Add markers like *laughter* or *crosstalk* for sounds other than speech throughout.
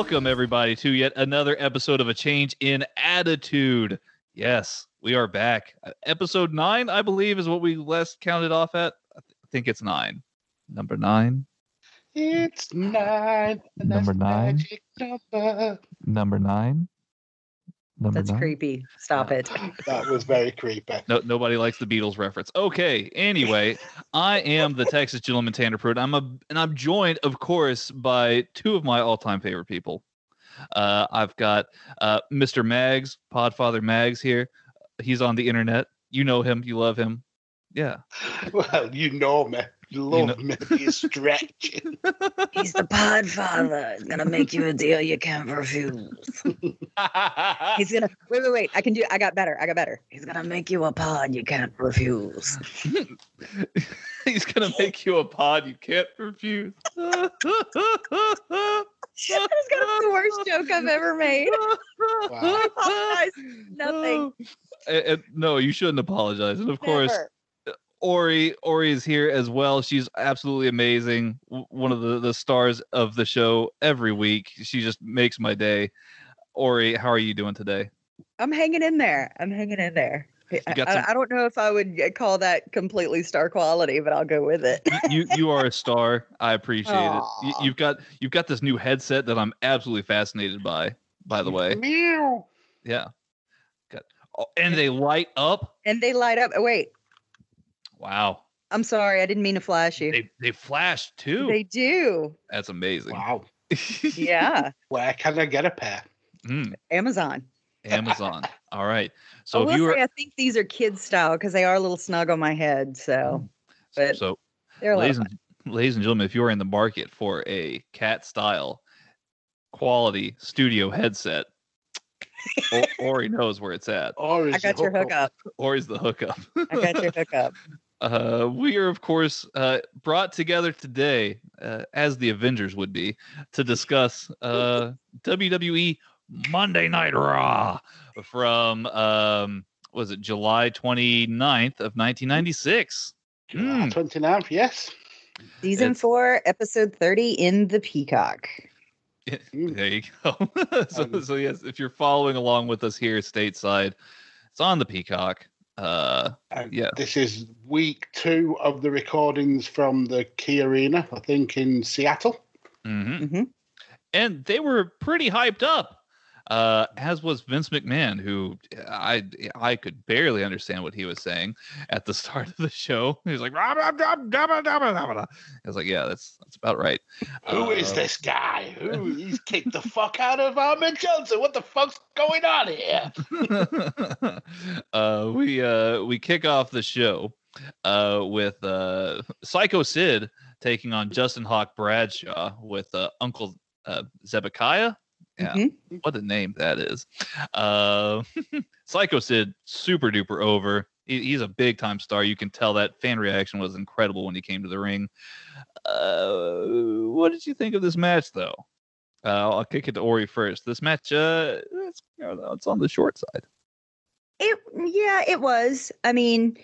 Welcome, everybody, to yet another episode of A Change in Attitude. Yes, we are back. Uh, Episode nine, I believe, is what we last counted off at. I th- think it's nine. Number nine. It's nine. Number nine? magic number. Number nine. Number That's nine. creepy. Stop it. *laughs* That was very creepy. No, nobody likes the Beatles reference. Okay. Anyway, I am the Texas gentleman Tanner Pruitt. I'm a, and I'm joined, of course, by two of my all-time favorite people. Uh, I've got uh, Mr. Mags, Podfather Mags here. He's on the internet. You know him. You love him. Yeah. *laughs* Well, you know me. Love know- *laughs* me. You're stretching. He's the podfather. He's gonna make you a deal you can't refuse. *laughs* He's gonna wait, wait, wait. I can do I got better. I got better. He's gonna make you a pod you can't refuse. *laughs* He's gonna make you a pod you can't refuse. That's gonna be the worst joke I've ever made. I apologize. Nothing. And- and no, you shouldn't apologize. And of course, Never. Ori Ori is here as well. She's absolutely amazing. One of the, the stars of the show every week. She just makes my day. Ori, how are you doing today? I'm hanging in there. I'm hanging in there. I- some- I don't know if I would uh, call that completely star quality, but I'll go with it. You you are a star. I appreciate it. You, you've got you've got this new headset that I'm absolutely fascinated by. By the way, Meow. yeah. Got, oh, and they light up. And they light up. oh, Wait, Wow. I'm sorry. I didn't mean to flash you. They they flash too. They do. That's amazing. Wow. Yeah. *laughs* Where can I get a pair? Mm, Amazon. Amazon. *laughs* All right. So So I if you will were say I think these are kids style because they are a little snug on my head. So but so they're a ladies and, ladies and gentlemen, if you are in the market for a cat style quality studio headset, O- Ori knows where it's at. Or is I got your hookup. Ori's the hookup. I got your *laughs* hookup. Uh, we are, of course, uh, brought together today, uh, as the Avengers would be, to discuss uh, WWE Monday Night Raw from, um, was it July 29th of 1996? Mm. 29th, yes. Season It's- four, episode 30 in the Peacock. Mm. There you go. *laughs* so, Um, so yes, if you're following along with us here stateside, it's on the Peacock. Uh, And Yeah. This is week two of the recordings from the Key Arena, I think in Seattle. mhm. Mhm. and they were pretty hyped up. Uh, as was Vince McMahon, who I I could barely understand what he was saying at the *laughs* start of the show. He was like, "Rah, rah, rah, rah, rah, rah, rah, rah, rah." I was like, yeah, that's that's about right. Who is Uh, this guy? Who he's kicked the fuck out of Ahmed Johnson? What the fuck's going on here? *laughs* uh, we uh, we kick off the show uh, with uh, Psycho Sid taking on Justin Hawk Bradshaw with uh, Uncle uh, Zebekiah. Yeah, Mhm. what a name that is. Uh, *laughs* Psycho Sid, super duper over. He, he's a big time star. You can tell that fan reaction was incredible when he came to the ring. Uh, what did you think of this match, though? Uh, I'll kick it to Ori first. This match, uh, it's, you know, it's on the short side. It yeah, it was. I mean,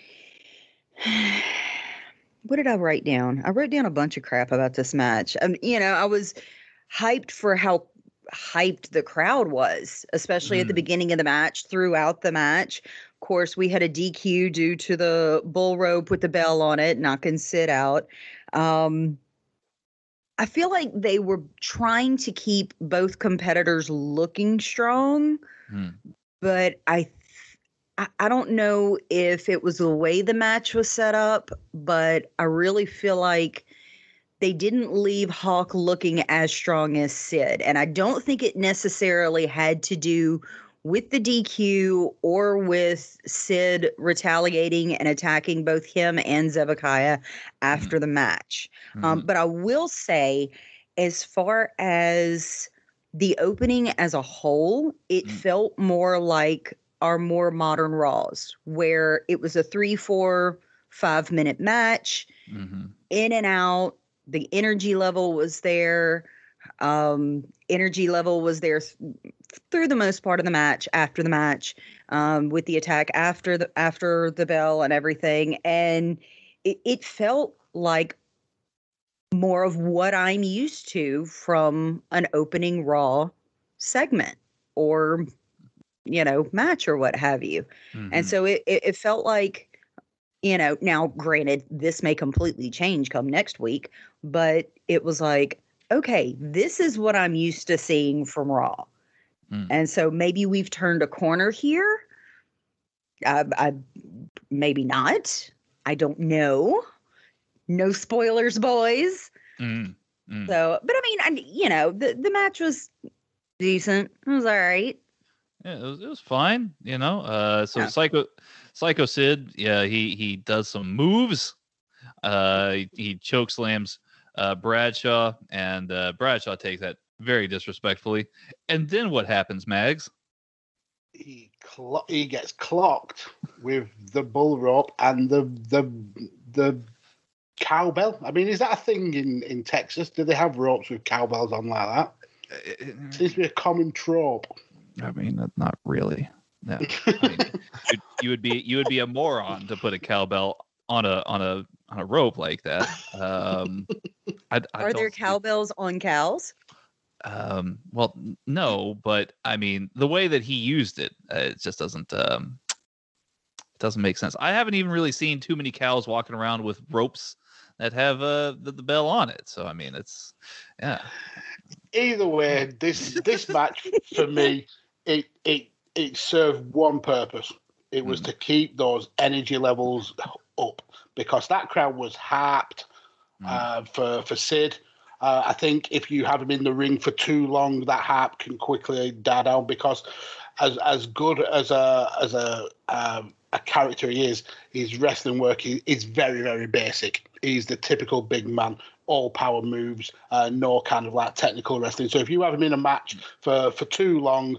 *sighs* what did I write down? I wrote down a bunch of crap about this match. Um, you know, I was hyped for how hyped the crowd was, especially at the Mm. beginning of the match, throughout the match. Of course, we had a DQ due to the bull rope with the bell on it, knocking Sid out. Um, I feel like they were trying to keep both competitors looking strong, Hmm. but I, th- I I don't know if it was the way the match was set up, but I really feel like they didn't leave Hawk looking as strong as Sid. And I don't think it necessarily had to do with the DQ or with Sid retaliating and attacking both him and Zebekiah after the match. Um, Mhm. but I will say, as far as the opening as a whole, it Mm. felt more like our more modern Raws, where it was a three, four, five minute match Mhm. in and out. The energy level was there. Um, energy level was there th- through the most part of the match. After the match, um, with the attack after the after the bell and everything, and it, it felt like more of what I'm used to from an opening Raw segment or you know match or what have you. Mhm. And so it, it, it felt like, you know, now granted, this may completely change come next week, but it was like, okay, this is what I'm used to seeing from Raw. Mm. And so maybe we've turned a corner here. I, I maybe not. I don't know. No spoilers, boys. Mm. Mm. So, but I mean, I, you know, the the match was decent. It was all right. Yeah, it was, it was fine, you know. Uh, so Yeah. Psycho, Psycho Sid, yeah, he he does some moves. Uh, he, he choke slams uh, Bradshaw, and uh, Bradshaw takes that very disrespectfully. And then what happens, Mags? He clo- he gets clocked with the bull rope and the the the cowbell. I mean, is that a thing in in Texas? Do they have ropes with cowbells on like that? It Seems to be a common trope. I mean, not- not really. No, *laughs* I mean, you, you would be you would be a moron to put a cowbell on a on a on a rope like that. Um, I, I Are there don't cowbells on cows? Um, well, no, but I mean, the way that he used it, uh, it just doesn't um, it doesn't make sense. I haven't even really seen too many cows walking around with ropes that have uh, the, the bell on it. So I mean, it's yeah, Either way, this this match for me, *laughs* it it it served one purpose. It was Mm. to keep those energy levels up because that crowd was harped Mm. uh, for for Sid. Uh, I think if you have him in the ring for too long, that harp can quickly die down because as as good as a as a um, a character he is, his wrestling work is, very very basic. He's the typical big man, all power moves, uh, no kind of like technical wrestling. So if you have him in a match for for too long,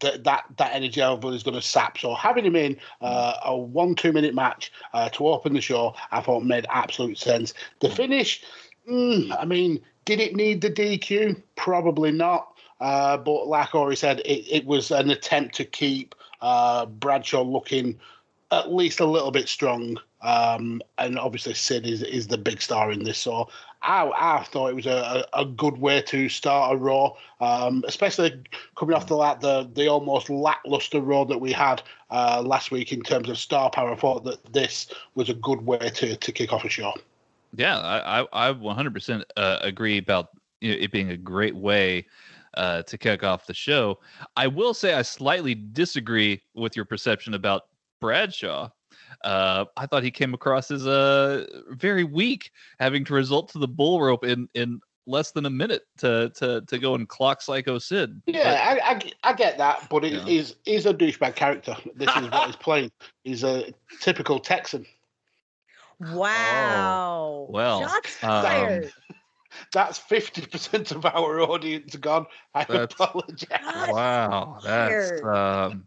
that that that energy level is going to sap. So having him in uh, a one two minute match uh, to open the show, I thought made absolute sense. The finish, mm, I mean, did it need the DQ? Probably not. Uh, but like Ori said, it, it was an attempt to keep uh, Bradshaw looking at least a little bit strong. Um, and obviously Sid is, is the big star in this. So I, I thought it was a, a good way to start a Raw, um, especially coming off the like the the almost lackluster Raw that we had uh, last week in terms of star power. I thought that this was a good way to to kick off a show. yeah. I I, I 100% uh, agree about it being a great way. Uh, to kick off the show, I will say I slightly disagree with your perception about Bradshaw. Uh, I thought he came across as uh, very weak, having to result to the bull rope in in less than a minute to to to go and clock Psycho Sid. But- Yeah, I, I, I get that, but it Yeah. is he's a douchebag character. This is what he's *laughs* playing. He's a typical Texan. Wow. well, Shots um, fired. That's fifty percent of our audience gone. I apologize. wow, that's um,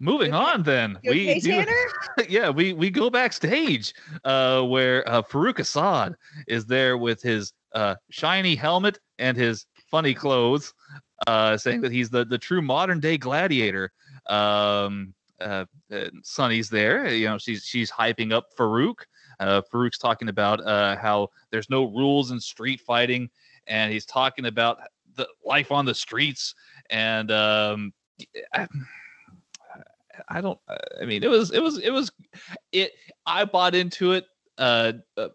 Moving on, then You okay, Tanner? *laughs* yeah, we we go backstage uh, where uh, Farouk Assad is there with his uh, shiny helmet and his funny clothes, uh, saying that he's the the true modern day gladiator. Um, uh, uh, Sunny's there, you know, she's she's hyping up Farouk. Uh, Farouk's talking about uh, how there's no rules in street fighting, and he's talking about the life on the streets. And um, I, I don't. I mean, it was it was it was it. I bought into it uh, uh,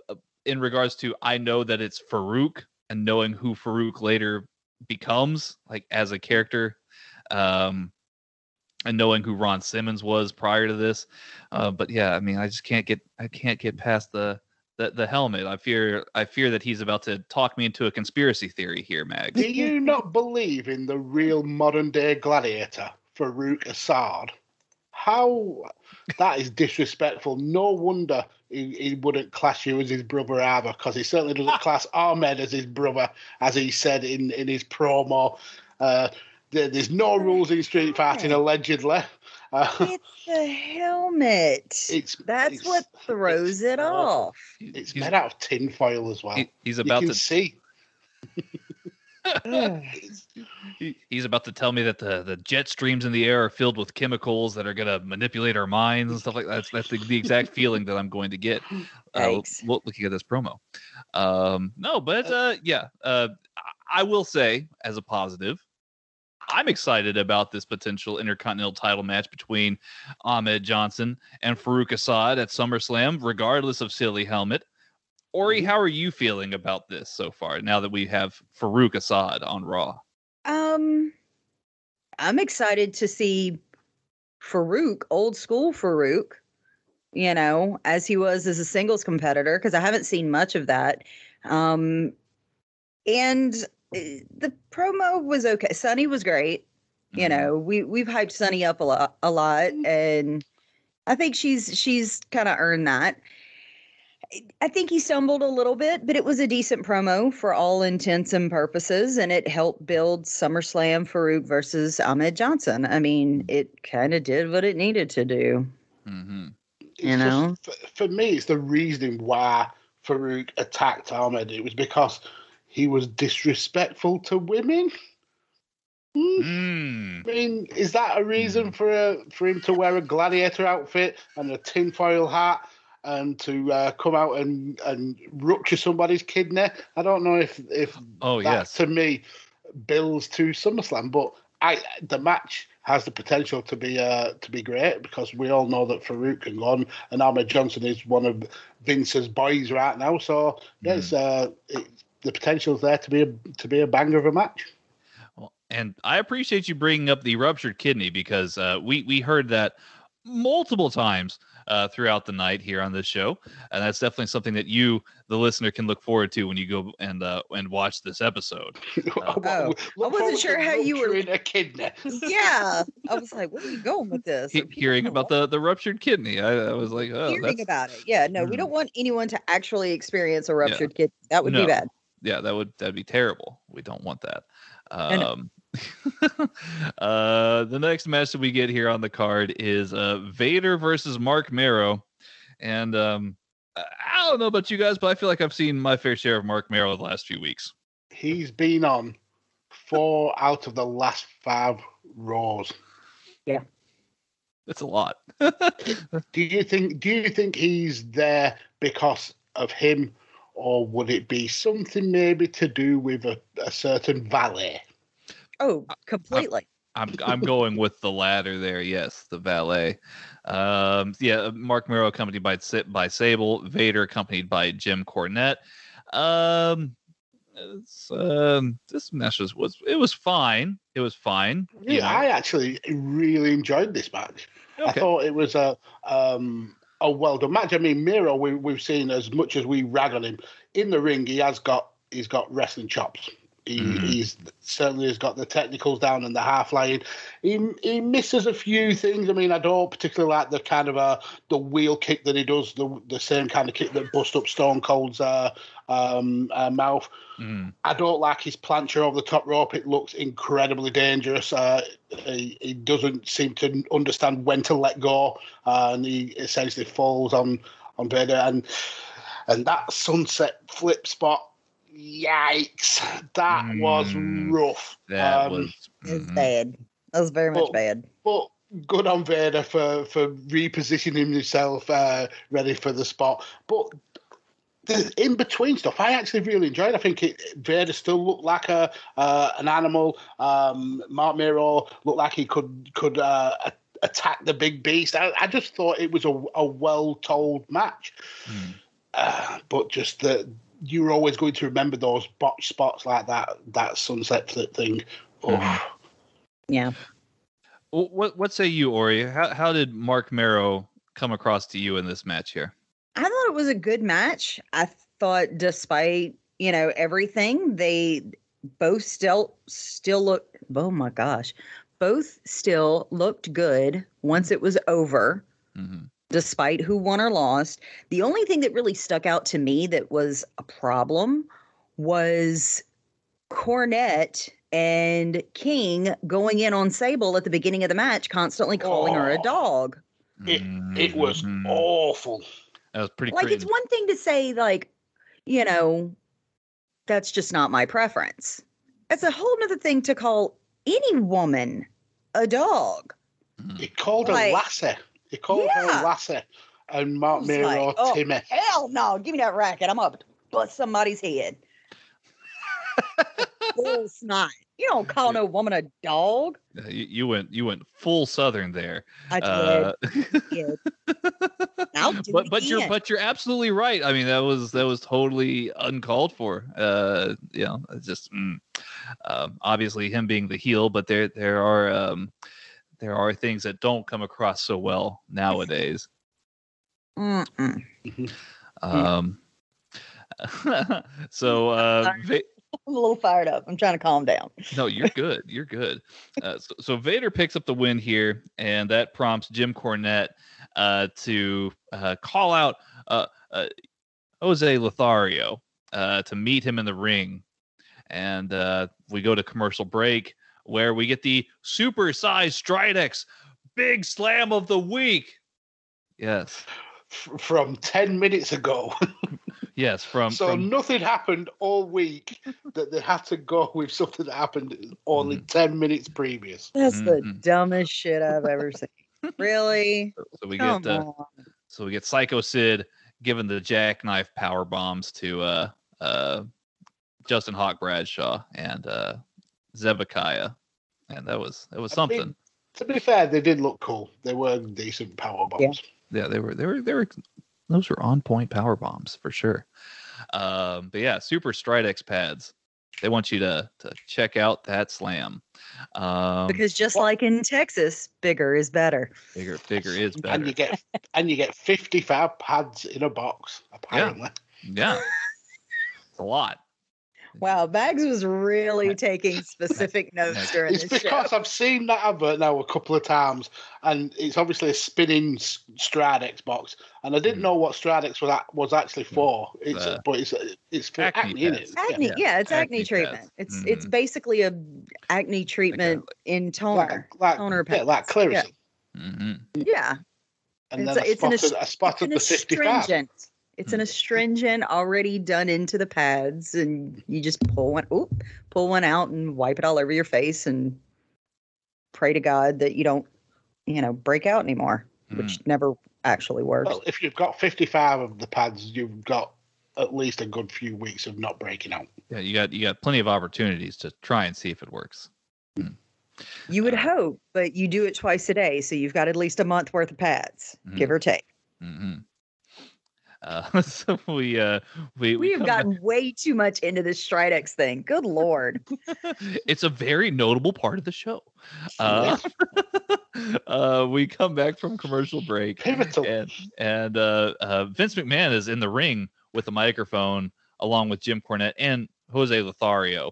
in regards to I know that it's Farouk and knowing who Farouk later becomes, like as a character. Um, and knowing who Ron Simmons was prior to this. Uh, but yeah, I mean, I just can't get I can't get past the the, the helmet. I fear I fear that he's about to talk me into a conspiracy theory here, Mag. Do you not believe in the real modern day gladiator, Farouk Assad? How that is disrespectful. No wonder he, he wouldn't class you as his brother either, because he certainly doesn't class Ahmed as his brother, as he said in, in his promo. Uh, there, there's no rules in street fighting, allegedly. Uh, It's the helmet. *laughs* it's That's it's- what throws it off. It's He's- made out of tin foil as well. he- he's you about can to see. *laughs* he- he's about to tell me that the, the jet streams in the air are filled with chemicals that are going to manipulate our minds and stuff like that. That's, that's the, the exact feeling that I'm going to get uh, looking at this promo. Um, no, but uh, yeah, uh, I- I will say as a positive, I'm excited about this potential intercontinental title match between Ahmed Johnson and Farouk Assad at SummerSlam, regardless of silly helmet. Ori, how are you feeling about this so far? Now that we have Farouk Assad on Raw. Um, I'm excited to see Farouk, old school Farouk, you know, as he was as a singles competitor, because I haven't seen much of that. Um, and uh, the promo was okay. Sunny was great. You Mhm. know, we we've hyped Sunny up a lot, a lot, and I think she's she's kind of earned that. I think he stumbled a little bit, but it was a decent promo for all intents and purposes, and it helped build SummerSlam Farouk versus Ahmed Johnson. I mean, it kind of did what it needed to do. Mm-hmm. It's You know? just, for, for me, it's the reasoning why Farouk attacked Ahmed. It was because he was disrespectful to women. Hmm. Mm. I mean, is that a reason for a, for him to wear a gladiator outfit and a tinfoil hat and to uh, come out and, and rupture somebody's kidney? I don't know if if Oh that yes. to me builds to SummerSlam, but I the match has the potential to be uh to be great because we all know that Farouk can go on and Ahmed Johnson is one of Vince's boys right now. So yeah, it's uh it, the potential's there to be a to be a banger of a match. Well, and I appreciate you bringing up the ruptured kidney because uh, we we heard that multiple times uh, throughout the night here on this show, and that's definitely something that you, the listener, can look forward to when you go and uh, and watch this episode. *laughs* Oh, I wasn't sure how you were- in a kidney. yeah, I was like, where are you going with this? He- hearing gonna about the the ruptured kidney, I, I was like, oh, hearing that's about it. Yeah, no, we Mhm. don't want anyone to actually experience a ruptured kidney. That would No. be bad. yeah, that would that'd be terrible. We don't want that. I know. Um, *laughs* uh, the next match that we get here on the card is uh, Vader versus Marc Mero, and um, I I don't know about you guys, but I feel like I've seen my fair share of Marc Mero the last few weeks. He's been on four out of the last five Raws. Yeah. That's a lot. *laughs* Do you think do you think he's there because of him, or would it be something maybe to do with a, a certain valet? Oh, completely. I'm *laughs* I'm going with the latter there. Yes, the valet. Um, yeah, Marc Mero accompanied by by Sable, Vader accompanied by Jim Cornette. Um, it's, um, this match was, was it was fine. It was fine. you Yeah, know. I actually really enjoyed this match. I thought it was a um, a well done match. I mean, Mero, we, we've seen as much as we rag on him in the ring, he has got he's got wrestling chops. He, Mhm. He's certainly has got the technicals down and the half line. He he misses a few things. I mean, I don't particularly like the kind of uh, the wheel kick that he does, the the same kind of kick that bust up Stone Cold's uh, um, uh, mouth. Mhm. I don't like his plancha over the top rope. It looks incredibly dangerous. Uh, he, he doesn't seem to understand when to let go, uh, and he essentially falls on on Vader. And and that sunset flip spot, yikes! That was Mm, rough. That Um, was It's mhm. bad. That was very much But- bad. But good on Vader for for repositioning himself, uh, ready for the spot. But the in between stuff, I actually really enjoyed. I think it, Vader still looked like a uh, an animal. Um, Marc Mero looked like he could could uh, attack the big beast. I, I just thought it was a, a well told match. Mm. Uh, but just that you're always going to remember those botch spots like that that sunset flip thing. Oh, Mhm. Yeah. What what say you, Ori? How how did Marc Mero come across to you in this match here? I thought it was a good match. I thought, despite you know everything, they both still still look. Oh my gosh, both still looked good once it was over. hmm Despite who won or lost, the only thing that really stuck out to me that was a problem was Cornette and King going in on Sable at the beginning of the match, constantly calling her a Oh. dog. It- it was Mhm. awful. That was pretty like crazy. it's one thing to say like you know that's just not my preference it's a whole nother thing to call any woman a dog Mhm. He called Like- her Lassie. He called Yeah. her Lassie. And Mark was Mero, like, oh, Timmy. hell no give me that racket i'm up to bust somebody's head *laughs* Bull snot you don't call no woman a dog Uh, you, you went you went full southern there. i did, Uh. *laughs* I'll do but it but you're but you're absolutely right. I mean that was that was totally uncalled for. Uh, you know, it's just mm. um, obviously him being the heel, but there there are um, there are things that don't come across so well nowadays. *laughs* Um, *laughs* so uh, Va- *laughs* i'm a little fired up i'm trying to calm down no, you're good. You're good. Uh, so, so Vader picks up the win here, and that prompts Jim Cornette uh, to uh, call out uh, uh, Jose Lothario uh, to meet him in the ring. And uh, we go to commercial break where we get the super-sized Stridex big slam of the week. Yes. f- From 10 minutes ago. *laughs* Yes, from, so from nothing happened all week *laughs* that they had to go with something that happened only Mm-hmm. 10 minutes previous. that's the Mhm. dumbest shit i've ever seen *laughs* really so we Come get uh. So we get Psycho Sid giving the jackknife power bombs to uh uh Justin Hawk Bradshaw and uh Zebekiah. And that was that was I mean, something. To be fair, they did look cool. They were decent power bombs. Yeah, they were they were they were those were on point power bombs for sure. Um but yeah, super Stridex pads. They want you to to check out that slam. Um because just what- like in Texas, bigger is better. bigger bigger is better. And you get and you get 55 pads in a box, apparently. yeah. *laughs* It's a lot. Wow, Mags was really taking *laughs* specific notes during It's this show. because I've seen that advert now a couple of times, and it's obviously a spinning s- Stridex box, and I didn't Mm. know what Stridex was a- was actually for. It's Uh, but it's it's for acne acne, in pads. it? Acne, Yeah. yeah, it's acne, Acne pads. treatment. It's it's Mhm. basically a acne treatment in toner. Like, like, Toner yeah, like pads. Claritin. hmm Yeah, And It's then a- I it's an spotted, I spotted the it's an 55. astringent. It's an Hmm. astringent already done into the pads, and you just pull one, oop, pull one out and wipe it all over your face, and pray to God that you don't, you know, break out anymore, which never actually works. Well, if you've got 55 of the pads, you've got at least a good few weeks of not breaking out. Yeah, you got you got plenty of opportunities to try and see if it works. Mm. You would Uh, hope, but you do it twice a day, so you've got at least a month worth of pads, give or take. hmm Uh, *laughs* so we uh we We have come back- gotten way too much into this Stridex thing. Good lord. *laughs* it's a very notable part of the show. Uh, *laughs* uh, we come back from commercial break, and and uh, uh, Vince McMahon is in the ring with a microphone along with Jim Cornette and Jose Lothario.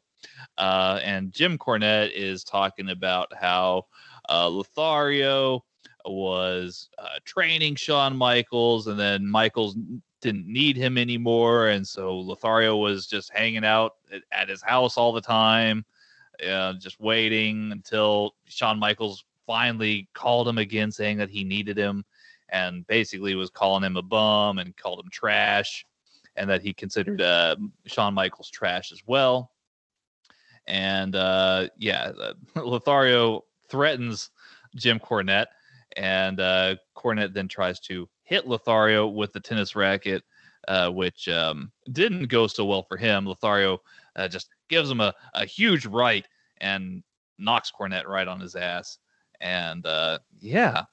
Uh, and Jim Cornette is talking about how uh, Lothario was uh, training Shawn Michaels, and then Michaels didn't need him anymore, and so Lothario was just hanging out at, at his house all the time, uh, just waiting until Shawn Michaels finally called him again, saying that he needed him, and basically was calling him a bum and called him trash, and that he considered uh, Shawn Michaels trash as well. And uh, yeah, *laughs* Lothario threatens Jim Cornette, and uh, Cornette then tries to hit Lothario with the tennis racket, uh, which um, didn't go so well for him. Lothario uh, just gives him a, a huge right and knocks Cornette right on his ass. And uh, yeah,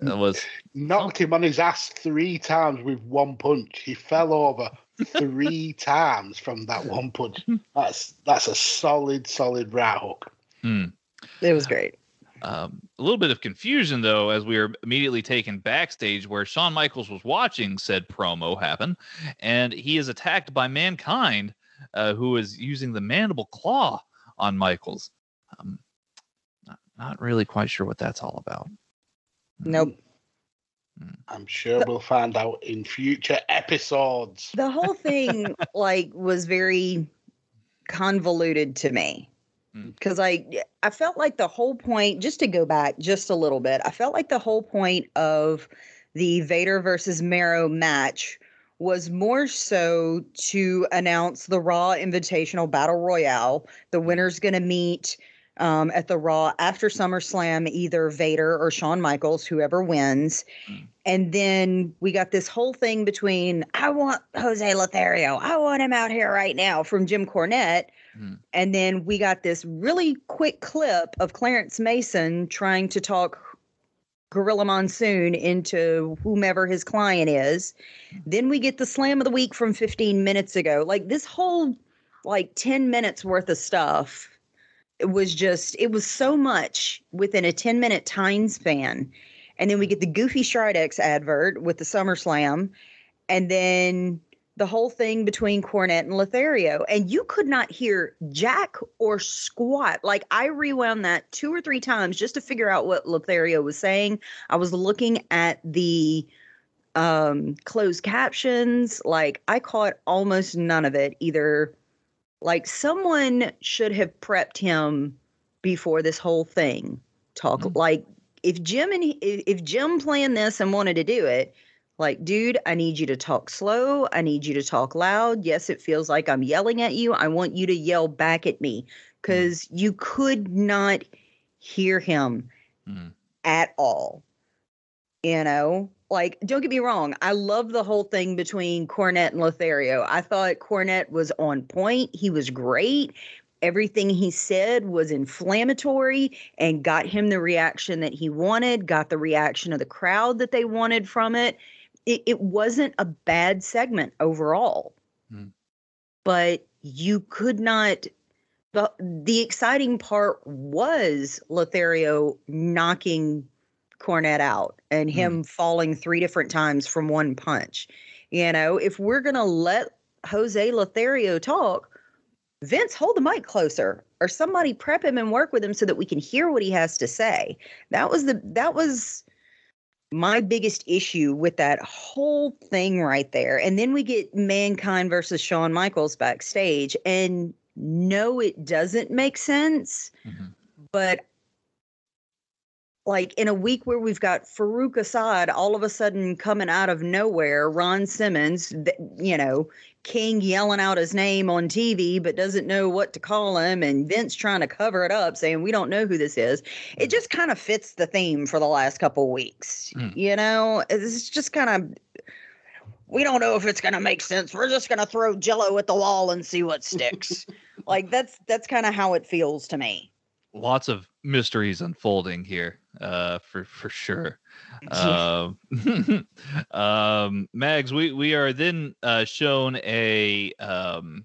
it was Knocked him on his ass three times with one punch. He fell over *laughs* three times from that one punch. *laughs* That's that's a solid, solid right hook. hmm. It was great. Um, a little bit of confusion though, as we were immediately taken backstage where Shawn Michaels was watching said promo happen, and he is attacked by Mankind, uh, who is using the mandible claw on Michaels. Um, not, not really quite sure what that's all about. Nope. I'm sure we'll find out in future episodes. The whole thing *laughs* like was very convoluted to me. Mm. Cuz I I felt like the whole point just to go back just a little bit. I felt like the whole point of the Vader versus Mero match was more so to announce the Raw Invitational Battle Royale. The winner's going to meet um, at the Raw after SummerSlam, either Vader or Shawn Michaels, whoever wins. Mm. And then we got this whole thing between I want Jose Lothario, I want him out here right now from Jim Cornette. Mm. And then we got this really quick clip of Clarence Mason trying to talk Gorilla Monsoon into whomever his client is. Then we get the slam of the week from 15 minutes ago. Like this whole like 10 minutes worth of stuff. It was just it was so much within a 10 minute time span. And then we get the Goofy Stridex advert with the SummerSlam. And then the whole thing between Cornette and Lothario. And you could not hear Jack or squat. Like I rewound that two or three times just to figure out what Lothario was saying. I was looking at the um closed captions. Like I caught almost none of it either. Like someone should have prepped him before this whole thing. Talk Mhm. like if Jim and he, if Jim planned this and wanted to do it, like, dude, I need you to talk slow. I need you to talk loud. Yes, it feels like I'm yelling at you. I want you to yell back at me because you could not hear him Mm. at all. You know, like, don't get me wrong. I love the whole thing between Cornette and Lothario. I thought Cornette was on point. He was great. Everything he said was inflammatory and got him the reaction that he wanted, got the reaction of the crowd that they wanted from it. It, it wasn't a bad segment overall. Hmm. But you could not the the exciting part was Lothario knocking Cornette out and him falling three different times from one punch. You know, if we're gonna let Jose Lothario talk, Vince, hold the mic closer, or somebody prep him and work with him so that we can hear what he has to say. That was the that was my biggest issue with that whole thing right there. And then we get Mankind versus Shawn Michaels backstage, and no, it doesn't make sense. Mhm. But like in a week where we've got Farouk Assad all of a sudden coming out of nowhere, Ron Simmons, you know, King yelling out his name on TV but doesn't know what to call him, and Vince trying to cover it up, saying we don't know who this is. It just kind of fits the theme for the last couple weeks. Mm. You know, it's just kind of we don't know if it's going to make sense. We're just going to throw jello at the wall and see what sticks. *laughs* like that's that's kind of how it feels to me. Lots of mysteries unfolding here, uh, for for sure. Um, *laughs* um, Mags, we we are then uh, shown a um,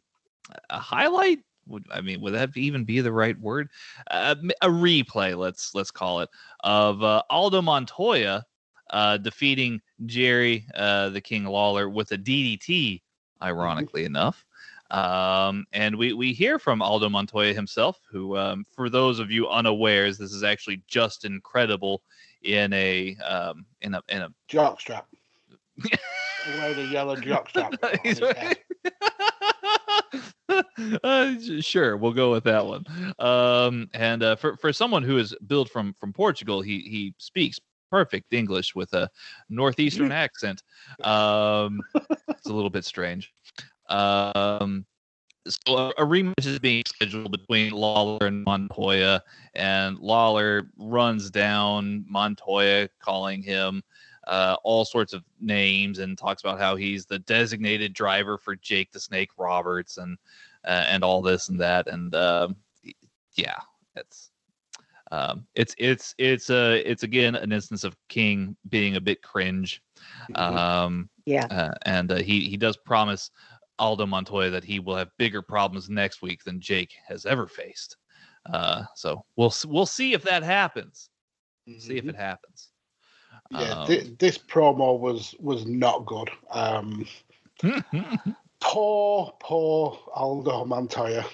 a highlight. Would I mean would that even be the right word? Uh, a replay, let's let's call it, of uh, Aldo Montoya uh, defeating Jerry uh, the King Lawler with a DDT. Ironically enough. Um, and we, we hear from Aldo Montoya himself, who, um, for those of you unawares, this is actually just incredible in a um, in a in a jockstrap. a *laughs* yellow jockstrap. *laughs* *laughs* uh, sure, we'll go with that one. Um, and uh, for for someone who is billed from from Portugal, he he speaks perfect English with a northeastern accent. Um, it's a little bit strange. Um, so a, a, rematch is being scheduled between Lawler and Montoya, and Lawler runs down Montoya, calling him uh, all sorts of names, and talks about how he's the designated driver for Jake the Snake Roberts, and uh, and all this and that, and uh, yeah, it's um, it's it's it's a uh, it's again an instance of King being a bit cringe. Mm-hmm. Um, yeah, uh, and uh, he he does promise Aldo Montoya that he will have bigger problems next week than Jake has ever faced. Uh, so we'll we'll see if that happens. Mm-hmm. See if mm-hmm. it happens. Yeah, um, th- this promo was was not good. Um, *laughs* poor, poor Aldo Montoya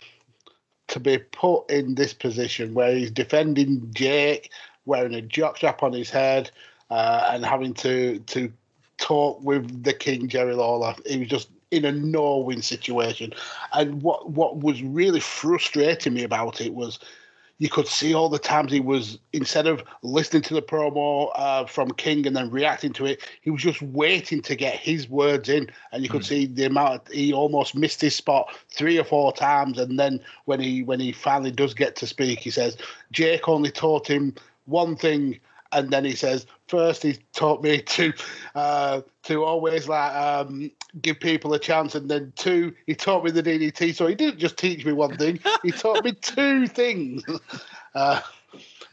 to be put in this position where he's defending Jake, wearing a jockstrap on his head, uh, and having to to talk with the King Jerry Lawler. He was just in a no-win situation. And what what was really frustrating me about it was you could see all the times he was instead of listening to the promo uh, from King and then reacting to it, he was just waiting to get his words in, and you could mm. see the amount of, he almost missed his spot three or four times, and then when he when he finally does get to speak, he says Jake only taught him one thing and then he says, first he taught me *laughs* to uh, to always like um, give people a chance, and then two, he taught me the DDT. So he didn't just teach me one thing; he taught me *laughs* two things. *laughs* Uh,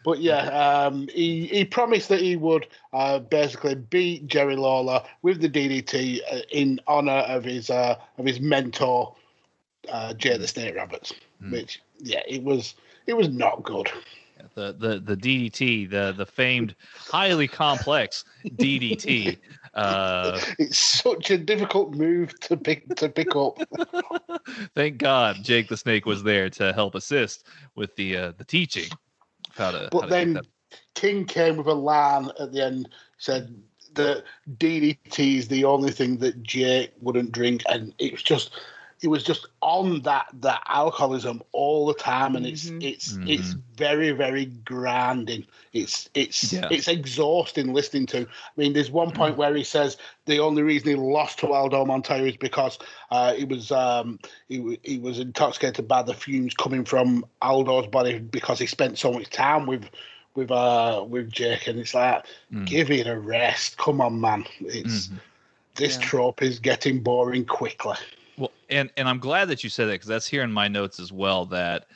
but yeah, um, he he promised that he would uh, basically beat Jerry Lawler with the DDT uh, in honor of his uh, of his mentor, uh, Jake the Snake Roberts. Mm. Which yeah, it was it was not good the the the DDT, the the famed highly complex DDT. Uh, it's such a difficult move to pick to pick up. *laughs* Thank God Jake the Snake was there to help assist with the uh, the teaching. How to, but how to then King came with a line at the end, said that DDT is the only thing that Jake wouldn't drink, and it was just he was just on that that alcoholism all the time and it's mm-hmm. it's mm-hmm. it's very very grinding it's it's yeah. it's exhausting listening to i mean there's one point where he says the only reason he lost to aldo montoya is because uh, he was um, he, he was intoxicated by the fumes coming from aldo's body because he spent so much time with with uh with jake and it's like mm. give it a rest come on man it's mm-hmm. this yeah. trope is getting boring quickly well, and and I'm glad that you said that because that's here in my notes as well. That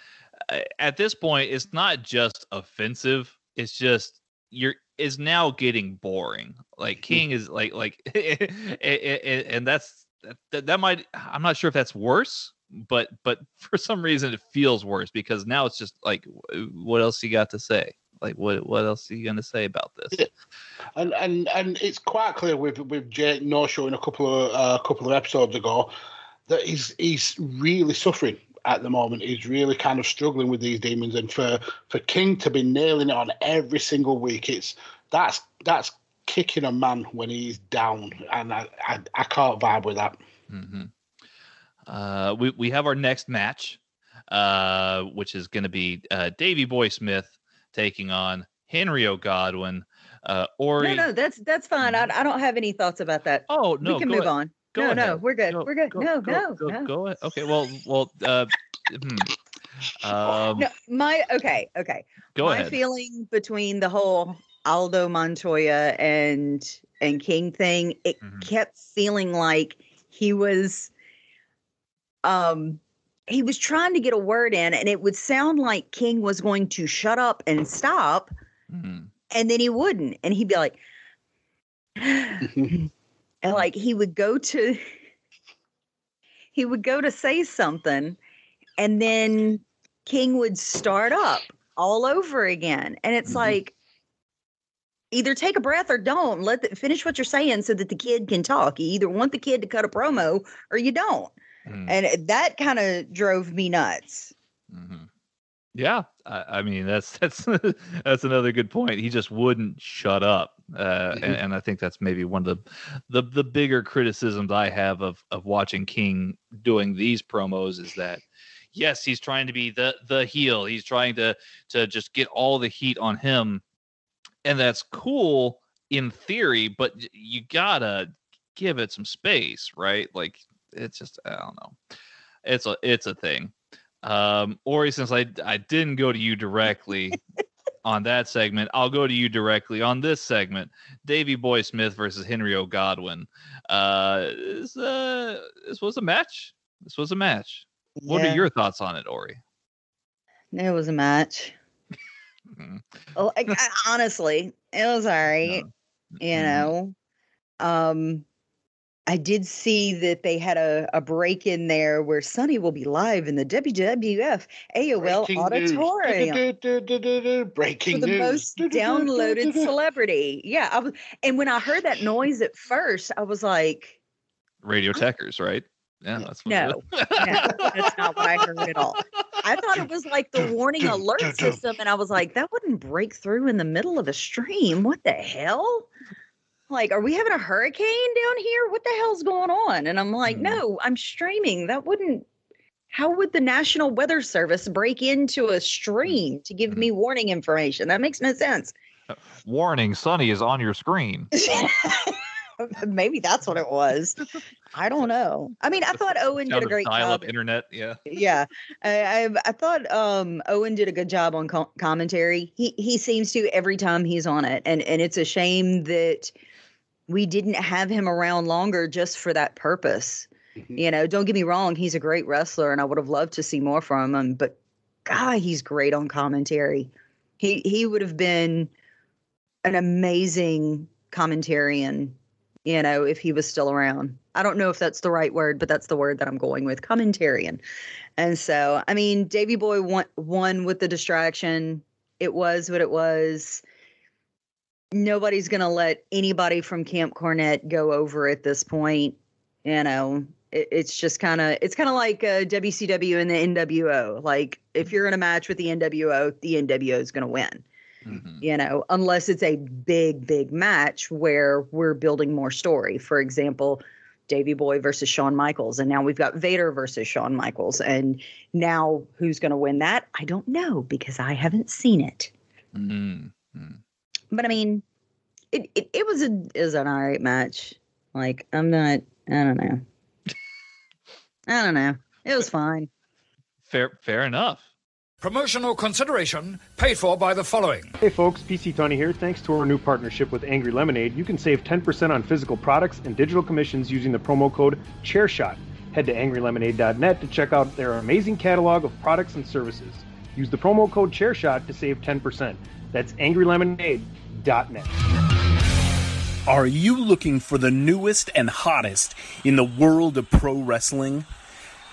uh, at this point, it's not just offensive; it's just you're is now getting boring. Like King is like like, *laughs* and that's that, that might. I'm not sure if that's worse, but but *laughs* for some reason it feels worse because now it's just like, what else you got to say? Like what what else are you going to say about this? Yeah. And and and it's quite clear with with Jake no showing a couple of a uh, couple of episodes ago that he's he's really suffering at the moment. He's really kind of struggling with these demons, and for for King to be nailing it on every single week, it's that's that's kicking a man when he's down, and I I, I can't vibe with that. Mm-hmm. Uh, we we have our next match, uh, which is going to be uh, Davy Boy Smith taking on Henry O. Godwinn. Uh, Ori. No, no, that's that's fine. I, mm-hmm. I don't have any thoughts about that. Oh no, we can move ahead. on. Go no, ahead. no, we're good. Go, we're good. Go, no, go, no, go, no. Go ahead. Okay. Well, well. Uh, hmm. um, no, my okay, okay. Go my ahead. feeling between the whole Aldo Montoya and and King thing, it mm-hmm. kept feeling like he was um he was trying to get a word in, and it would sound like King was going to shut up and stop, Mhm. and then he wouldn't, and he'd be like, *laughs* *sighs* *laughs* and like he would go to, *laughs* he would go to say something, and then King would start up all over again, and it's Mhm. like. Either take a breath or don't. Let the, finish what you're saying so that the kid can talk. You either want the kid to cut a promo or you don't Mhm. and that kind of drove me nuts. Mhm. Yeah, I, I mean that's *laughs* that's that's another good point. He just wouldn't shut up, uh, and, and I think that's maybe one of the the the bigger criticisms I have of of watching King doing these promos is that yes, he's trying to be the the heel. He's trying to to just get all the heat on him, and that's cool in theory, but you gotta give it some space, right? Like it's just I don't know. It's a it's a thing. Um, Ori, since I I didn't go to you directly on that segment, I'll go to you directly on this segment. Davy Boy Smith versus Henry O. Godwinn. Uh, this, uh, this was a match. This was a match. What are your thoughts on it, Ori? It was a match. Mhm. Oh, like, honestly, it was all right. *laughs* You Mhm. know, um, I did see that they had a, a break in there where Sunny will be live in the WWF AOL Breaking news. auditorium. Du-du-du-du-du-du. Breaking for the news. most downloaded celebrity. Yeah, I was, and when I heard that noise at first, I was like, Radio Techers, right? Yeah, that's No, no, that's not what I heard at all. I thought it was like the warning alert system, and I was like, that wouldn't break through in the middle of a stream. What the hell? Like, are we having a hurricane down here? What the hell's going on? And I'm like, Mhm. no, I'm streaming. That wouldn't. How would the National Weather Service break into a stream to give me warning information? That makes no sense. Warning, Sunny is on your screen. *laughs* Maybe that's what it was. I don't know. I mean, I thought Owen did a great dial-up job. internet. Yeah. yeah I, I I thought um Owen did a good job on co- commentary. He he seems to every time he's on it, and and it's a shame that we didn't have him around longer just for that purpose. Mhm. You know, don't get me wrong, he's a great wrestler, and I would have loved to see more from him. But God, he's great on commentary. He he would have been an amazing commentarian. You know, if he was still around. I don't know if that's the right word, but that's the word that I'm going with. Commentarian. And so, I mean, Davy Boy won, won with the distraction. It was what it was. Nobody's going to let anybody from Camp Cornette go over at this point. You know, it, it's just kind of it's kind of like uh, WCW and the NWO. Like if you're in a match with the NWO, the NWO is going to win Mhm. you know, unless it's a big, big match where we're building more story. For example, Davy Boy versus Shawn Michaels, and now we've got Vader versus Shawn Michaels, and now who's going to win that? I don't know because I haven't seen it. Mhm. But I mean, it it, it was a is an all right match. Like I'm not, I don't know, *laughs* I don't know. It was fine. Fair, fair enough. Promotional consideration paid for by the following. Hey folks, PC Tony here. Thanks to our new partnership with Angry Lemonade, you can save 10% on physical products and digital commissions using the promo code ChairShot. Head to angrylemonade.net to check out their amazing catalog of products and services. Use the promo code ChairShot to save 10%. That's angrylemonade.net. Are you looking for the newest and hottest in the world of pro wrestling?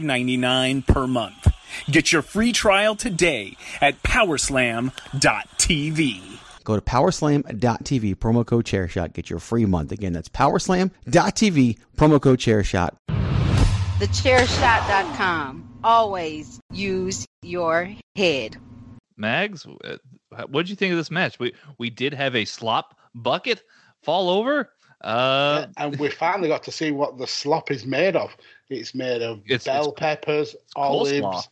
$5.99 per month. Get your free trial today at powerslam.tv. Go to powerslam.tv, promo code chairshot, get your free month. Again, that's powerslam.tv, promo code chairshot. Thechairshot.com. Always use your head. Mags, uh, what did you think of this match? We we did have a slop bucket fall over. Uh, and we finally got to see what the slop is made of. It's made of It's- bell it's peppers, coleslaw. olives.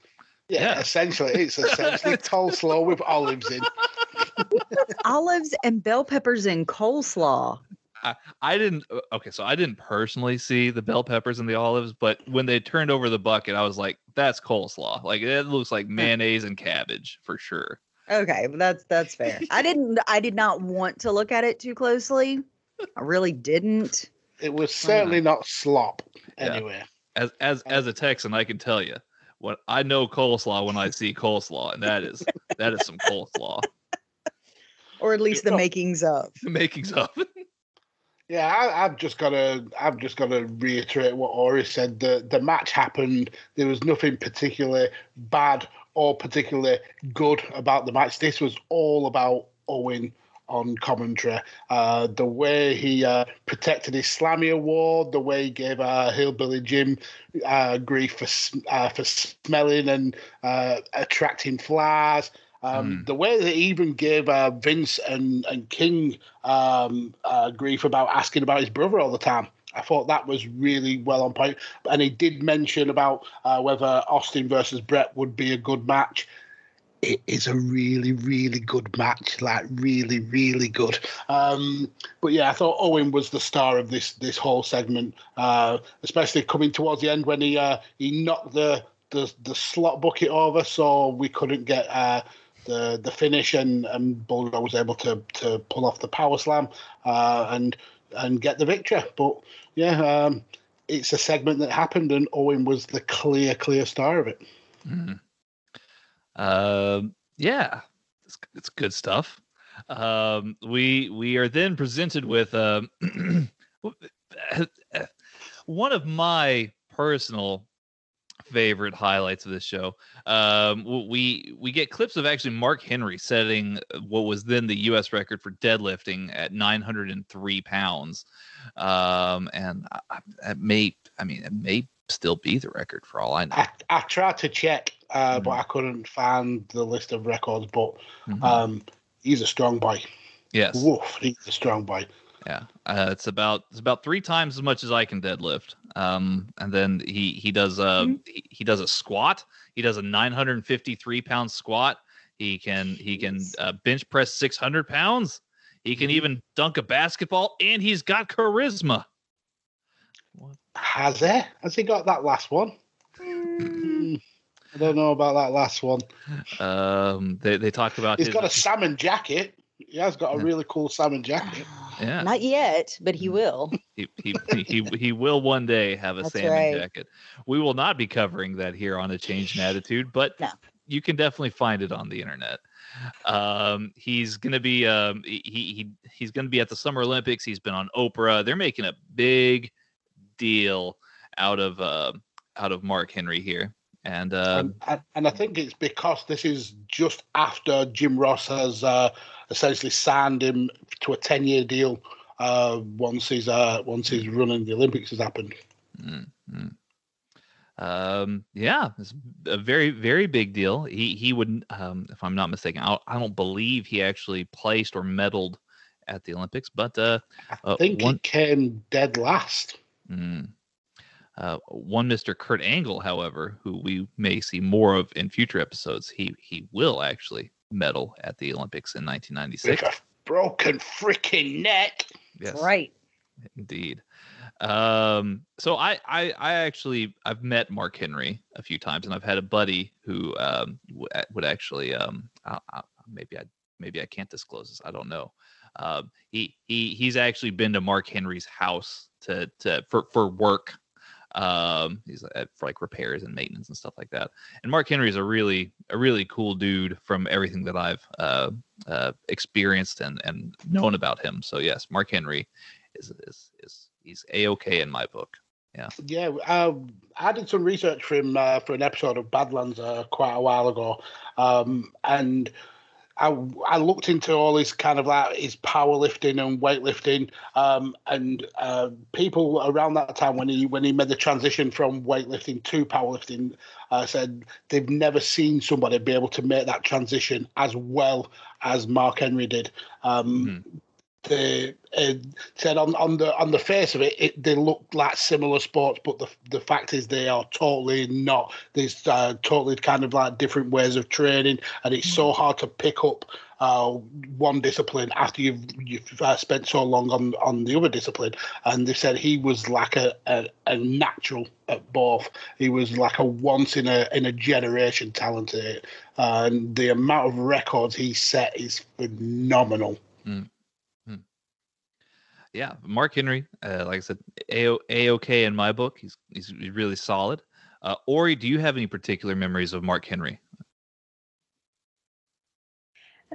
Yeah, Yeah. essentially, it's essentially *laughs* coleslaw with olives in. Olives and bell peppers and coleslaw. I, I didn't uh, okay so i didn't personally see the bell peppers and the olives but when they turned over the bucket i was like that's coleslaw like it looks like mayonnaise and cabbage for sure Okay, that's that's fair. I didn't I did not want to look at it too closely. I really didn't. It was certainly uh, not slop Yeah. as as as a texan i can tell you what i know coleslaw when i see coleslaw and that is that is some coleslaw *laughs* Or at least the makings of. the makings of *laughs* Yeah, I, I've just got to. I've just got to reiterate what Ori said. The the match happened. There was nothing particularly bad or particularly good about the match. This was all about Owen on commentary. Uh, the way he uh, protected his Slammy award, the way he gave uh, Hillbilly Jim uh, grief for uh, for smelling and uh, attracting flies. Um, The way that he even gave uh, Vince and, and King um, uh, grief about asking about his brother all the time. I thought that was really well on point. And he did mention about uh, whether Austin versus Brett would be a good match. It is a really, really good match, like really, really good. Um, but yeah, I thought Owen was the star of this this whole segment, uh, especially coming towards the end when he uh, he knocked the, the the slot bucket over, so we couldn't get uh, the the finish, and and Bulldog was able to to pull off the power slam uh, and and get the victory. But yeah, um, it's a segment that happened, and Owen was the clear, clear star of it. Mhm. Um, yeah, it's, it's good stuff. Um, we we are then presented with um, *clears throat* one of my personal favorite highlights of this show. Um, we we get clips of actually Mark Henry setting what was then the U.S. record for deadlifting at 903 pounds, um, and I, I, may I mean it may still be the record for all I know. I, I tried to check, uh, but I couldn't find the list of records. But Mhm. um, he's a strong boy. Yes. Woof, he's a strong boy. Yeah, uh, it's about it's about three times as much as I can deadlift. Um, and then he he does uh he, he does a squat. He does a 953 pound squat. He can he can uh, bench press 600 pounds. He can even dunk a basketball, and he's got charisma. Has he? Has he got that last one? Hmm, I don't know about that last one. Um, they they talked about He's his, got a *laughs* salmon jacket. Yeah, He has got a really cool salmon jacket. *sighs* yeah. Not yet, but he will. He, he, he, he, he will one day have a That's salmon right. jacket. We will not be covering that here on a change in attitude, but you can definitely find it on the internet. Um, he's gonna be um, he, he he's gonna be at the Summer Olympics. He's been on Oprah. They're making a big deal out of uh, out of Mark Henry here, and uh, and, and, I think it's because this is just after Jim Ross has uh, essentially signed him to a ten-year deal. Uh, once his uh, once his run in the Olympics has happened. Mm, mm. Um, yeah, it's a very, very big deal. He he would, um, if I'm not mistaken, I, I don't believe he actually placed or medaled at the Olympics, but uh, I uh, think one, he came dead last. Mm, uh, one Mr. Kurt Angle, however, who we may see more of in future episodes, he he will actually medal at the Olympics in 1996. With a broken freaking neck. Yes. Right. Indeed. Um, so I, I, I actually, I've met Mark Henry a few times, and I've had a buddy who um, w- a- would actually, um, I, I, maybe I, maybe I can't disclose this. I don't know. Um, he, he, he's actually been to Mark Henry's house to, to for, for work. Um, he's at, for like repairs and maintenance and stuff like that. And Mark Henry is a really, a really cool dude from everything that I've uh, uh, experienced and and known about him. So yes, Mark Henry is is is he's a okay in my book. Yeah. Yeah, um, I did some research for him uh, for an episode of Badlands uh, quite a while ago, um, and I, I looked into all his kind of like his powerlifting and weightlifting, um, and uh, people around that time when he when he made the transition from weightlifting to powerlifting, uh, said they've never seen somebody be able to make that transition as well as Mark Henry did. Um, they uh, said on, on the on the face of it, it, they look like similar sports, but the the fact is they are totally not. There's uh, totally kind of like different ways of training, and it's so hard to pick up uh, one discipline after you've you've uh, spent so long on on the other discipline. And they said he was like a, a, a natural at both. He was like a once in a in a generation talent at and the amount of records he set is phenomenal. Mm. Yeah, Mark Henry, uh, like I said, a okay in my book. He's he's really solid. Uh, Ori, do you have any particular memories of Mark Henry?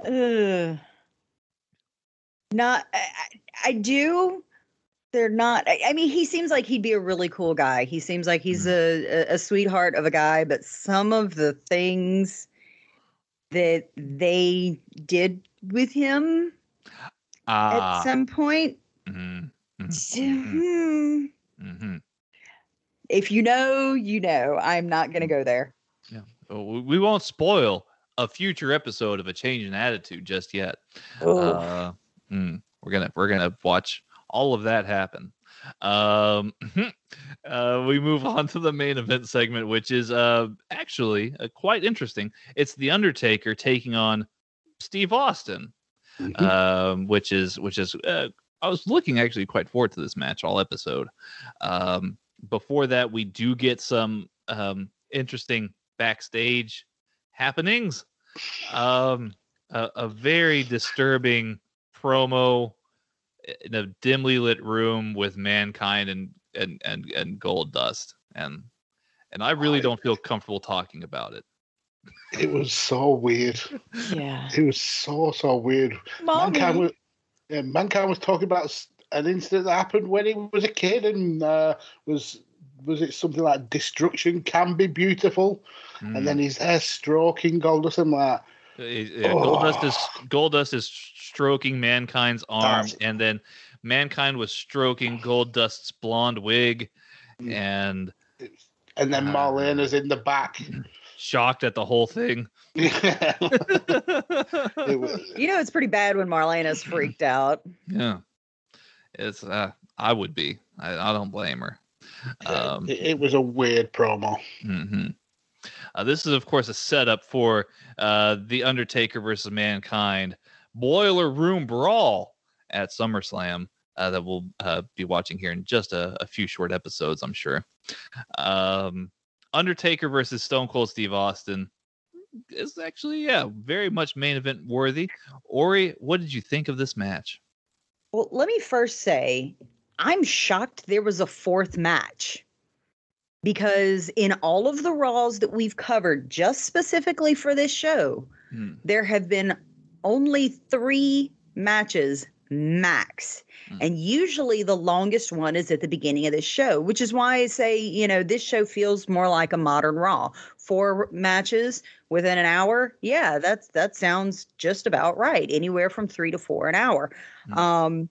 Ugh. Not, I, I do. They're not. I, I mean, he seems like he'd be a really cool guy. He seems like he's a, a, a sweetheart of a guy, but some of the things that they did with him Ah, at some point, mhm, mhm, hmm, mhm. if you know, you know. I'm not going to go there. Yeah, we- won't spoil a future episode of a change in attitude just yet. Uh, mm, we're gonna we're gonna watch all of that happen. Um, *laughs* uh, we move on to the main event segment, which is uh actually uh, quite interesting. It's the Undertaker taking on Steve Austin, um, which is which is uh, I was looking actually quite forward to this match all episode. Um, before that, we do get some um, interesting backstage happenings. Um, a, a very disturbing promo in a dimly lit room with mankind and and and, and gold dust and and I really don't feel comfortable talking about it. It was so weird. Yeah. It was so so weird. Mankind was, yeah, Mankind was talking about an incident that happened when he was a kid, and uh, was was it something like destruction can be beautiful, Mm. and then he's there stroking Goldust and like, Uh, yeah, Goldust is Goldust is stroking mankind's arm, That's- and then mankind was stroking Goldust's blonde wig, Mm. and and then Marlena's in the back. *clears throat* shocked at the whole thing. *laughs* *laughs* It was, You know, it's pretty bad when Marlena's freaked out. Yeah, it's uh, I would be. I, I don't blame her. Um, it, it was a weird promo. hmm Uh, this is, of course, a setup for uh, the Undertaker versus Mankind Boiler Room Brawl at SummerSlam uh, that we'll uh, be watching here in just a, a few short episodes, I'm sure. Um, Undertaker versus Stone Cold Steve Austin is actually, yeah, very much main event worthy. Ori, what did you think of this match? Well, let me first say, I'm shocked there was a fourth match because in all of the Raws that we've covered, just specifically for this show, Hmm. there have been only three matches max. And usually the longest one is at the beginning of the show, which is why I say, you know, this show feels more like a modern Raw. Four matches within an hour. Yeah, that's that sounds just about right. Anywhere from three to four an hour. Um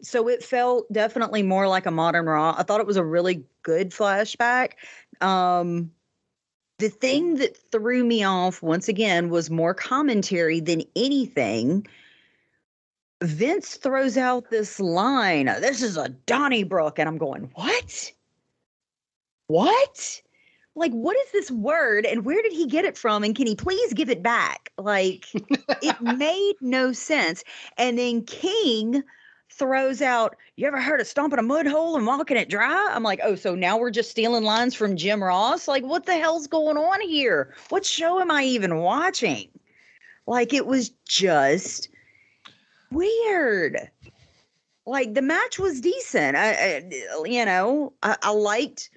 so it felt definitely more like a modern Raw. I thought it was a really good flashback. Um the thing that threw me off once again was more commentary than anything. Vince throws out this line, this is a Donnybrook. And I'm going, what? What? Like, what is this word and where did he get it from? And can he please give it back? Like, it *laughs* made no sense. And then King throws out, You ever heard of stomping a mud hole and walking it dry? I'm like, Oh, so now we're just stealing lines from Jim Ross? Like, what the hell's going on here? What show am I even watching? Like, it was just weird. Like, the match was decent. I, I you know, I, I liked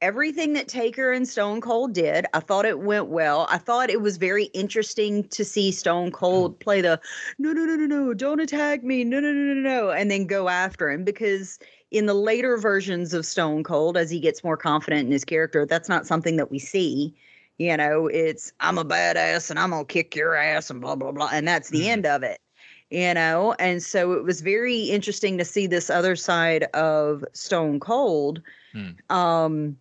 everything that Taker and Stone Cold did. I thought it went well. I thought it was very interesting to see Stone Cold mm-hmm. play the no, no, no, no, no, don't attack me, no, no, no, no, no, and then go after him because in the later versions of Stone Cold, as he gets more confident in his character, that's not something that we see. You know, it's I'm a badass and I'm gonna kick your ass and blah blah blah, and that's the mm-hmm. end of it. You know, and so it was very interesting to see this other side of Stone Cold. Hmm. Um,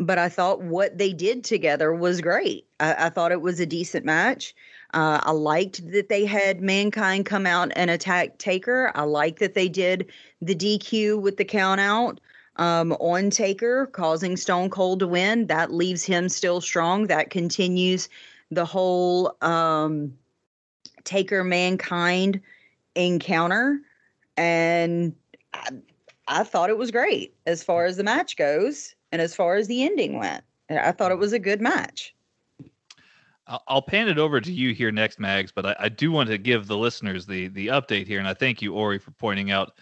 but I thought what they did together was great. I, I thought it was a decent match. Uh, I liked that they had Mankind come out and attack Taker. I like that they did the DQ with the count out um, on Taker, causing Stone Cold to win. That leaves him still strong. That continues the whole um, Taker Mankind encounter. And I, I thought it was great as far as the match goes and as far as the ending went. I thought it was a good match. I'll, pan it over to you here next, Mags, but I, I do want to give the listeners the the update here, and I thank you, Ori, for pointing out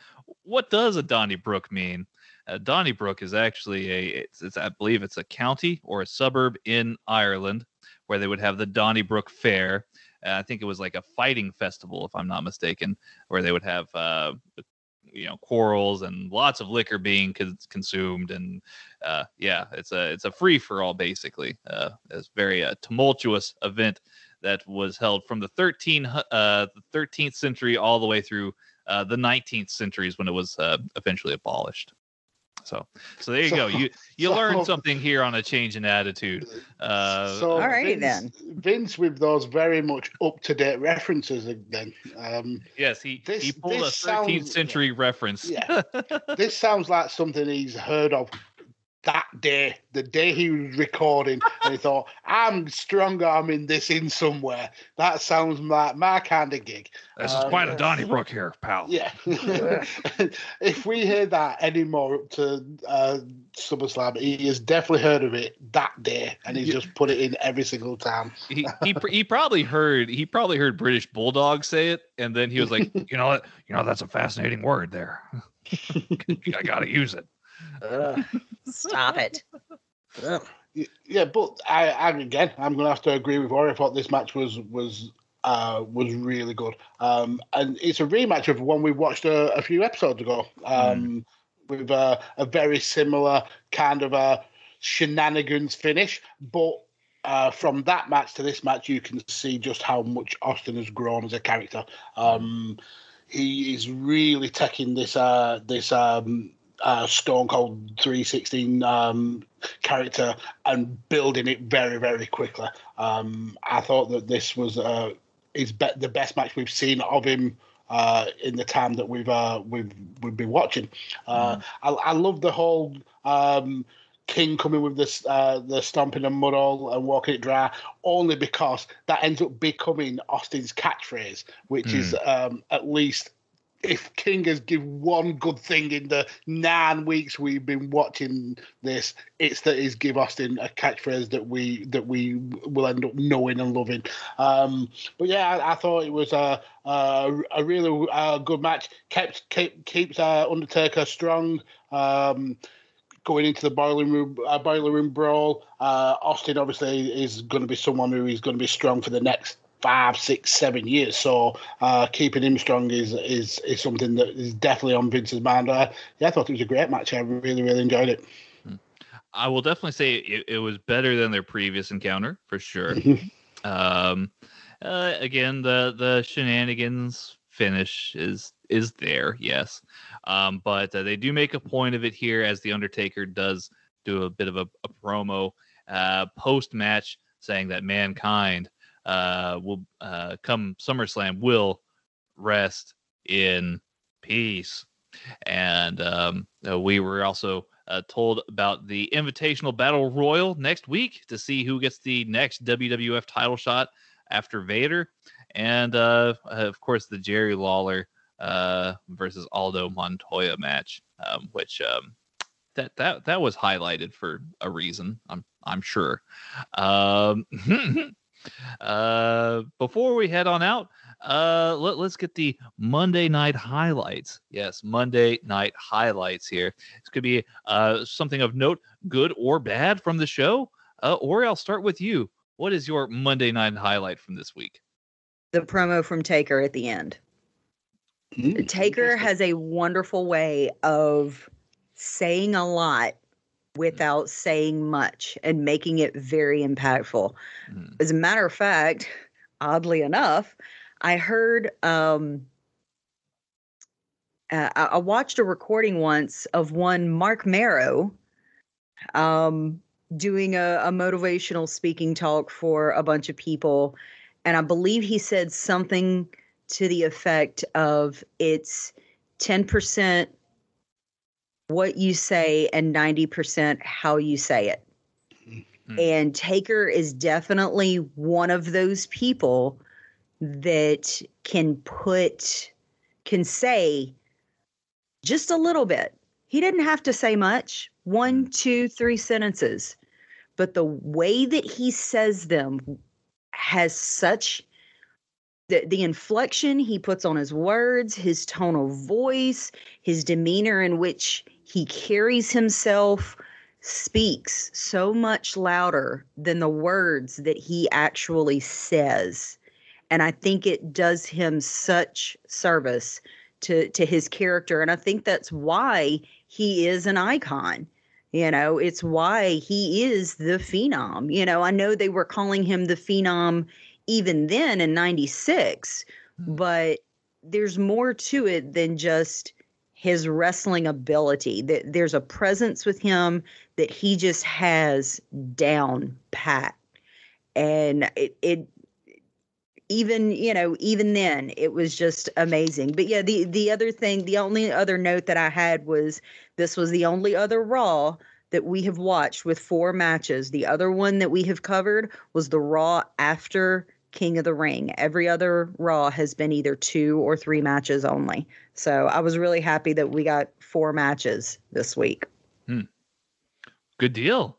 what does a Donnybrook mean. Uh, Donnybrook is actually a it's, it's I believe it's a county or a suburb in Ireland where they would have the Donnybrook Fair. Uh, I think it was like a fighting festival, if I'm not mistaken, where they would have uh, you know quarrels and lots of liquor being cons- consumed and uh, yeah it's a it's a free for all basically uh, it's very uh, tumultuous event that was held from the 13 uh, the 13th century all the way through uh, the 19th centuries when it was uh, eventually abolished so, so there you So- go. You *laughs* you so- learned something here on a change in attitude. Uh, so Alrighty Vince, then. Vince with those very much up to date references then. Um, yes, he This- he pulled a this 13th sounds- century reference. Yeah. *laughs* this sounds like something he's heard of that day, the day he was recording, and he thought, *laughs* I'm strong arming this in somewhere. That sounds like my kind of gig. This is Um, quite a Donnybrook here, pal. *laughs* Yeah. *laughs* if we hear that anymore up to uh, SummerSlam, he has definitely heard of it that day, and he's just put it in every single time. he he he probably heard he probably heard British Bulldog say it, and then he was like, You know what? You know that's a fascinating word there. I gotta use it. Stop it. Yeah, but I, I again, I'm going to have to agree with Ori. I thought this match was was uh, was really good, um, and it's a rematch of one we watched a, a few episodes ago, um, with uh, a very similar kind of a shenanigans finish, but. Uh, from that match to this match, you can see just how much Austin has grown as a character. Um, he is really taking this uh, this um, uh, Stone Cold 316 um, character and building it very, very quickly. Um, I thought that this was uh, is be- the best match we've seen of him uh, in the time that we've uh, we've we've been watching. Uh, I, I love the whole. Um, King coming with this, uh, the stomping and mud all and walking it dry, only because that ends up becoming Austin's catchphrase, which is um, at least if King has given one good thing in the nine weeks we've been watching this, it's that he's give Austin a catchphrase that we that we will end up knowing and loving. Um, but yeah, I, I thought it was a a, a really uh, good match. Kept keep, keeps uh, Undertaker strong. Um, going into the boiler room uh, boiler room brawl. Uh, Austin obviously is going to be someone who is going to be strong for the next five, six, seven years. So uh, keeping him strong is is is something that is definitely on Vince's mind. Uh, yeah, I thought it was a great match. I really really enjoyed it. I will definitely say it, it was better than their previous encounter for sure. *laughs* um, uh, again, the the shenanigans finish is is there, yes, um, but uh, they do make a point of it here as the Undertaker does do a bit of a, a promo uh, post match saying that mankind uh, will uh, come SummerSlam will rest in peace. And um, uh, we were also uh, told about the Invitational Battle Royal next week to see who gets the next WWF title shot after Vader. And uh, of course, the Jerry Lawler uh, versus Aldo Montoya match, um, which um, that that that was highlighted for a reason. I'm I'm sure. Um, *laughs* uh, before we head on out, uh, let, let's get the Monday night highlights. Yes, Monday night highlights here. This could be uh, something of note, good or bad from the show. Uh, or I'll start with you. What is your Monday night highlight from this week? The promo from Taker at the end. Taker has a wonderful way of saying a lot without saying much and making it very impactful. As a matter of fact, oddly enough, I heard um uh, I, I watched a recording once of one Marc Mero um doing a, a motivational speaking talk for a bunch of people. And I believe he said something to the effect of it's 10% what you say and 90% how you say it. Mm-hmm. And Taker is definitely one of those people that can put, can say just a little bit. He didn't have to say much one, mm-hmm. two, three sentences. But the way that he says them has such the, the inflection he puts on his words, his tone of voice, his demeanor in which he carries himself speaks so much louder than the words that he actually says. And I think it does him such service to to his character. And I think that's why he is an icon. You know, it's why he is the phenom. You know, I know they were calling him the phenom even then in 96, hmm. but there's more to it than just his wrestling ability. That there's a presence with him that he just has down pat. And it, it even you know even then it was just amazing but yeah the the other thing the only other note that i had was this was the only other raw that we have watched with four matches the other one that we have covered was the raw after king of the ring. Every other raw has been either two or three matches only. So i was really happy that we got four matches this week. Hmm. good deal.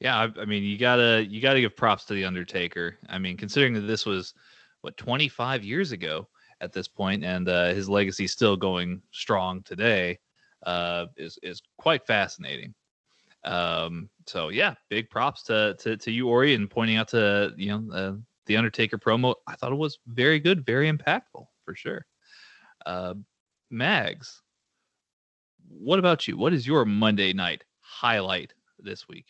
Yeah I, I mean you gotta you gotta give props to the undertaker. I mean considering that this was what 25 years ago at this point, and uh, his legacy still going strong today uh, is is quite fascinating. Um, so yeah, big props to to, to you, Ori, and pointing out to you know uh, the Undertaker promo. I thought it was very good, very impactful for sure. Uh, Mags, what about you? What is your Monday night highlight this week?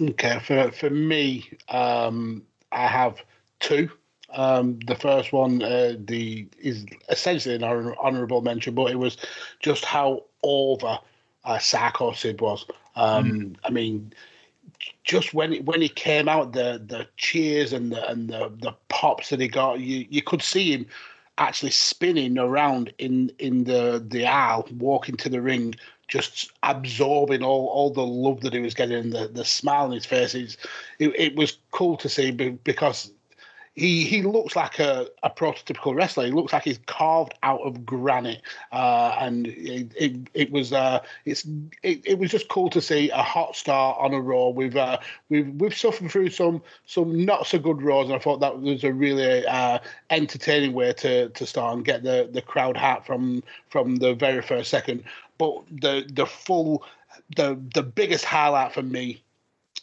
Okay, for for me, um, I have two. Um, the first one, uh, the is essentially an honourable mention, but it was just how over uh, Psycho Sid was. Um, mm. I mean, just when it, when he came out, the the cheers and the and the, the pops that he got, you you could see him actually spinning around in in the the aisle, walking to the ring, just absorbing all, all the love that he was getting, the the smile on his face. It, it was cool to see because he he looks like a, a prototypical wrestler. He looks like he's carved out of granite, uh, and it, it, it was uh, it's it, it was just cool to see a hot star on a Raw. We've uh, we've we've suffered through some some not so good Raws, and I thought that was a really uh, entertaining way to to start and get the the crowd hat from from the very first second. But the the full the the biggest highlight for me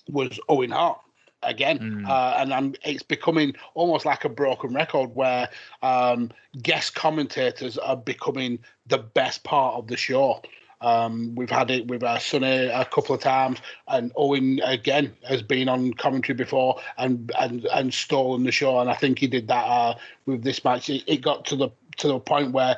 was Owen Hart again, mm. uh, and I'm, it's becoming almost like a broken record where um, guest commentators are becoming the best part of the show. Um, we've had it with uh, Sunny a couple of times, and Owen again has been on commentary before and and and stolen the show. And I think he did that uh, with this match. It, it got to the to the point where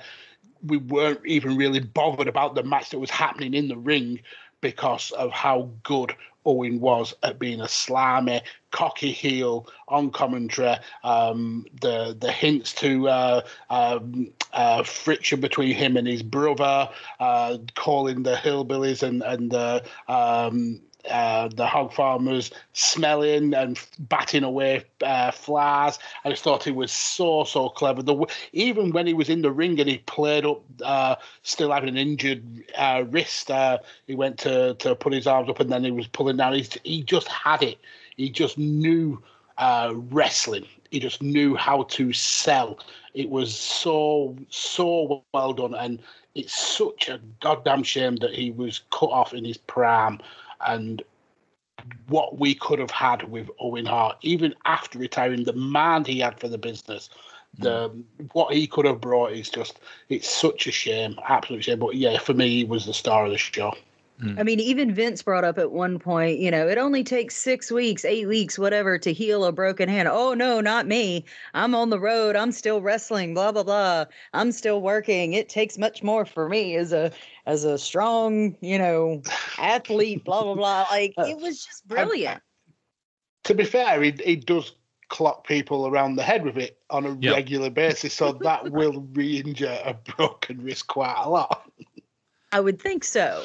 we weren't even really bothered about the match that was happening in the ring because of how good Owen was at being a slimy, cocky heel on commentary. Um, the the hints to uh, um, uh, friction between him and his brother, uh, calling the hillbillies and and the um, uh, the hog farmers smelling and batting away uh, flies. I just thought he was so so clever. The, even when he was in the ring and he played up, uh, still having an injured uh, wrist, uh, he went to to put his arms up and then he was pulling down. He he just had it. He just knew uh, wrestling. He just knew how to sell. It was so so well done, and it's such a goddamn shame that he was cut off in his prime and what we could have had with Owen Hart, even after retiring, the man he had for the business, the mm. what he could have brought is just it's such a shame, absolute shame. But yeah, for me, he was the star of the show. Mm. I mean, even Vince brought up at one point, you know, it only takes six weeks, eight weeks, whatever, to heal a broken hand. Oh, no, not me. I'm on the road. I'm still wrestling, blah, blah, blah. I'm still working. It takes much more for me as a as a strong, you know, athlete, blah, blah, blah. *laughs* Like uh, it was just brilliant. To be fair, he, he does clock people around the head with it on a Yep. regular basis, so that *laughs* will re-injure a broken wrist quite a lot. I would think so.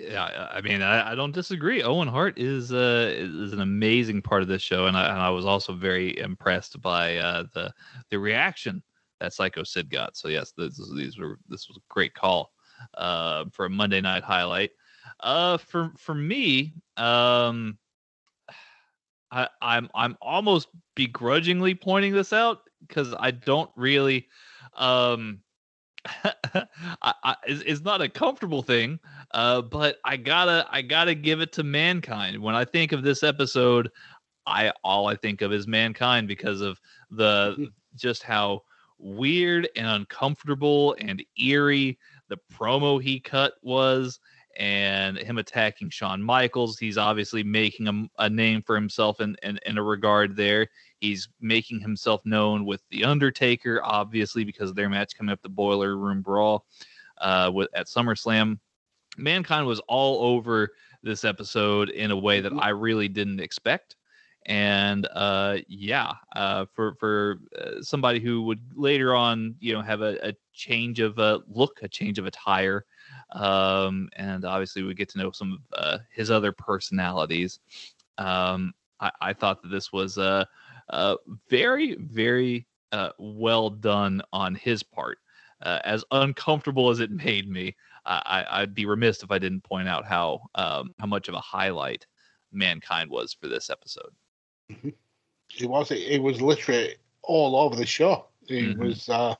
Yeah, I mean, I, I don't disagree. Owen Hart is uh, is an amazing part of this show, and I, and I was also very impressed by uh, the the reaction that Psycho Sid got. So yes, this, these were this was a great call uh, for a Monday night highlight. Uh, for for me, um, I, I'm I'm almost begrudgingly pointing this out because I don't really um *laughs* I, I, it's, not a comfortable thing, uh, but I gotta I gotta give it to mankind. When I think of this episode, I all I think of is mankind because of the just how weird and uncomfortable and eerie the promo he cut was and him attacking Shawn Michaels. He's obviously making a, a name for himself in, in, in a regard there. He's making himself known with The Undertaker, obviously, because of their match coming up, the Boiler Room Brawl uh, with, at SummerSlam. Mankind was all over this episode in a way that I really didn't expect. And uh, yeah, uh, for for uh, somebody who would later on, you know, have a, a change of uh, look, a change of attire, um, and obviously we get to know some of uh, his other personalities. Um, I, I thought that this was uh, uh, very, very uh, well done on his part. Uh, as uncomfortable as it made me, I, I'd be remiss if I didn't point out how um, how much of a highlight mankind was for this episode. *laughs* It was it was literally all over the show. It Mhm. was uh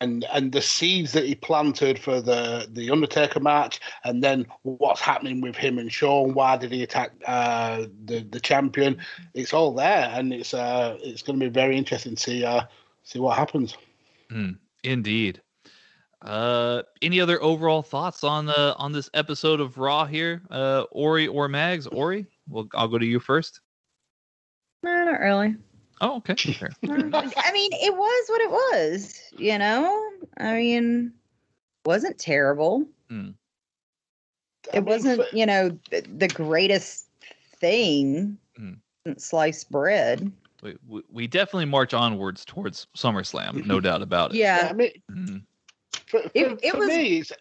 and and the seeds that he planted for the the Undertaker match, and then what's happening with him and Sean? Why did he attack uh, the the champion? It's all there, and it's uh it's going to be very interesting to see uh see what happens. Mm, indeed. Uh, any other overall thoughts on the on this episode of Raw here, uh, Ori or Mags? Ori, well, I'll go to you first. No, not really. Oh, okay. *laughs* Fair. *laughs* I mean, it was what it was, you know? I mean, wasn't terrible. Hmm. It wasn't, you know, the, the greatest thing. Hmm. Sliced bread. we, we- we definitely march onwards towards SummerSlam, no *laughs* doubt about it. Yeah. I mean, Mhm. for, for, It- it for was- me, it's,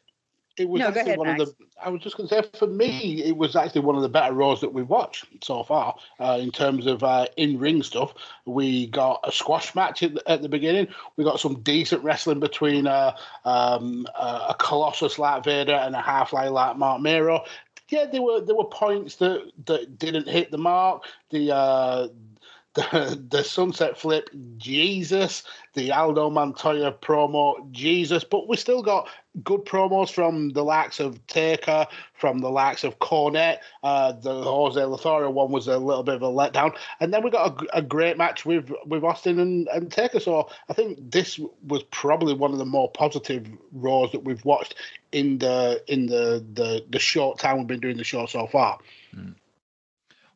it was No, actually ahead, one Max. of the. I was just going to say, for me, it was actually one of the better Raws that we've watched so far uh, in terms of uh, in-ring stuff. We got a squash match at the, at the beginning. We got some decent wrestling between uh, um, uh, a Colossus like Vader and a Half-Life like Marc Mero. Yeah, there were there were points that that didn't hit the mark. The uh, *laughs* the, the sunset flip, Jesus, the Aldo Montoya promo, Jesus, but we still got good promos from the likes of Taker, from the likes of Cornette. Uh, the Jose Lothario one was a little bit of a letdown, and then we got a great match with with Austin and, and Taker. So I think this was probably one of the more positive Raws that we've watched in the in the the, the short time we've been doing the show so far.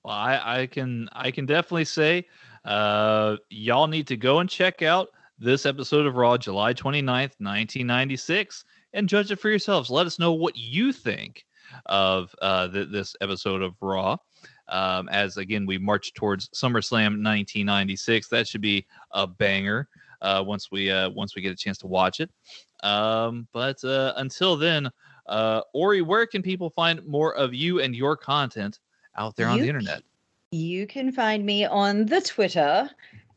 Well, I, I can I can definitely say uh, y'all need to go and check out this episode of Raw, July 29th, 1996, and judge it for yourselves. Let us know what you think of uh, th- this episode of Raw. Um, as again, we march towards SummerSlam 1996. That should be a banger uh, once we uh, once we get a chance to watch it. Um, but uh, until then, uh, Ori, where can people find more of you and your content out there on You the internet? You can find me on the Twitter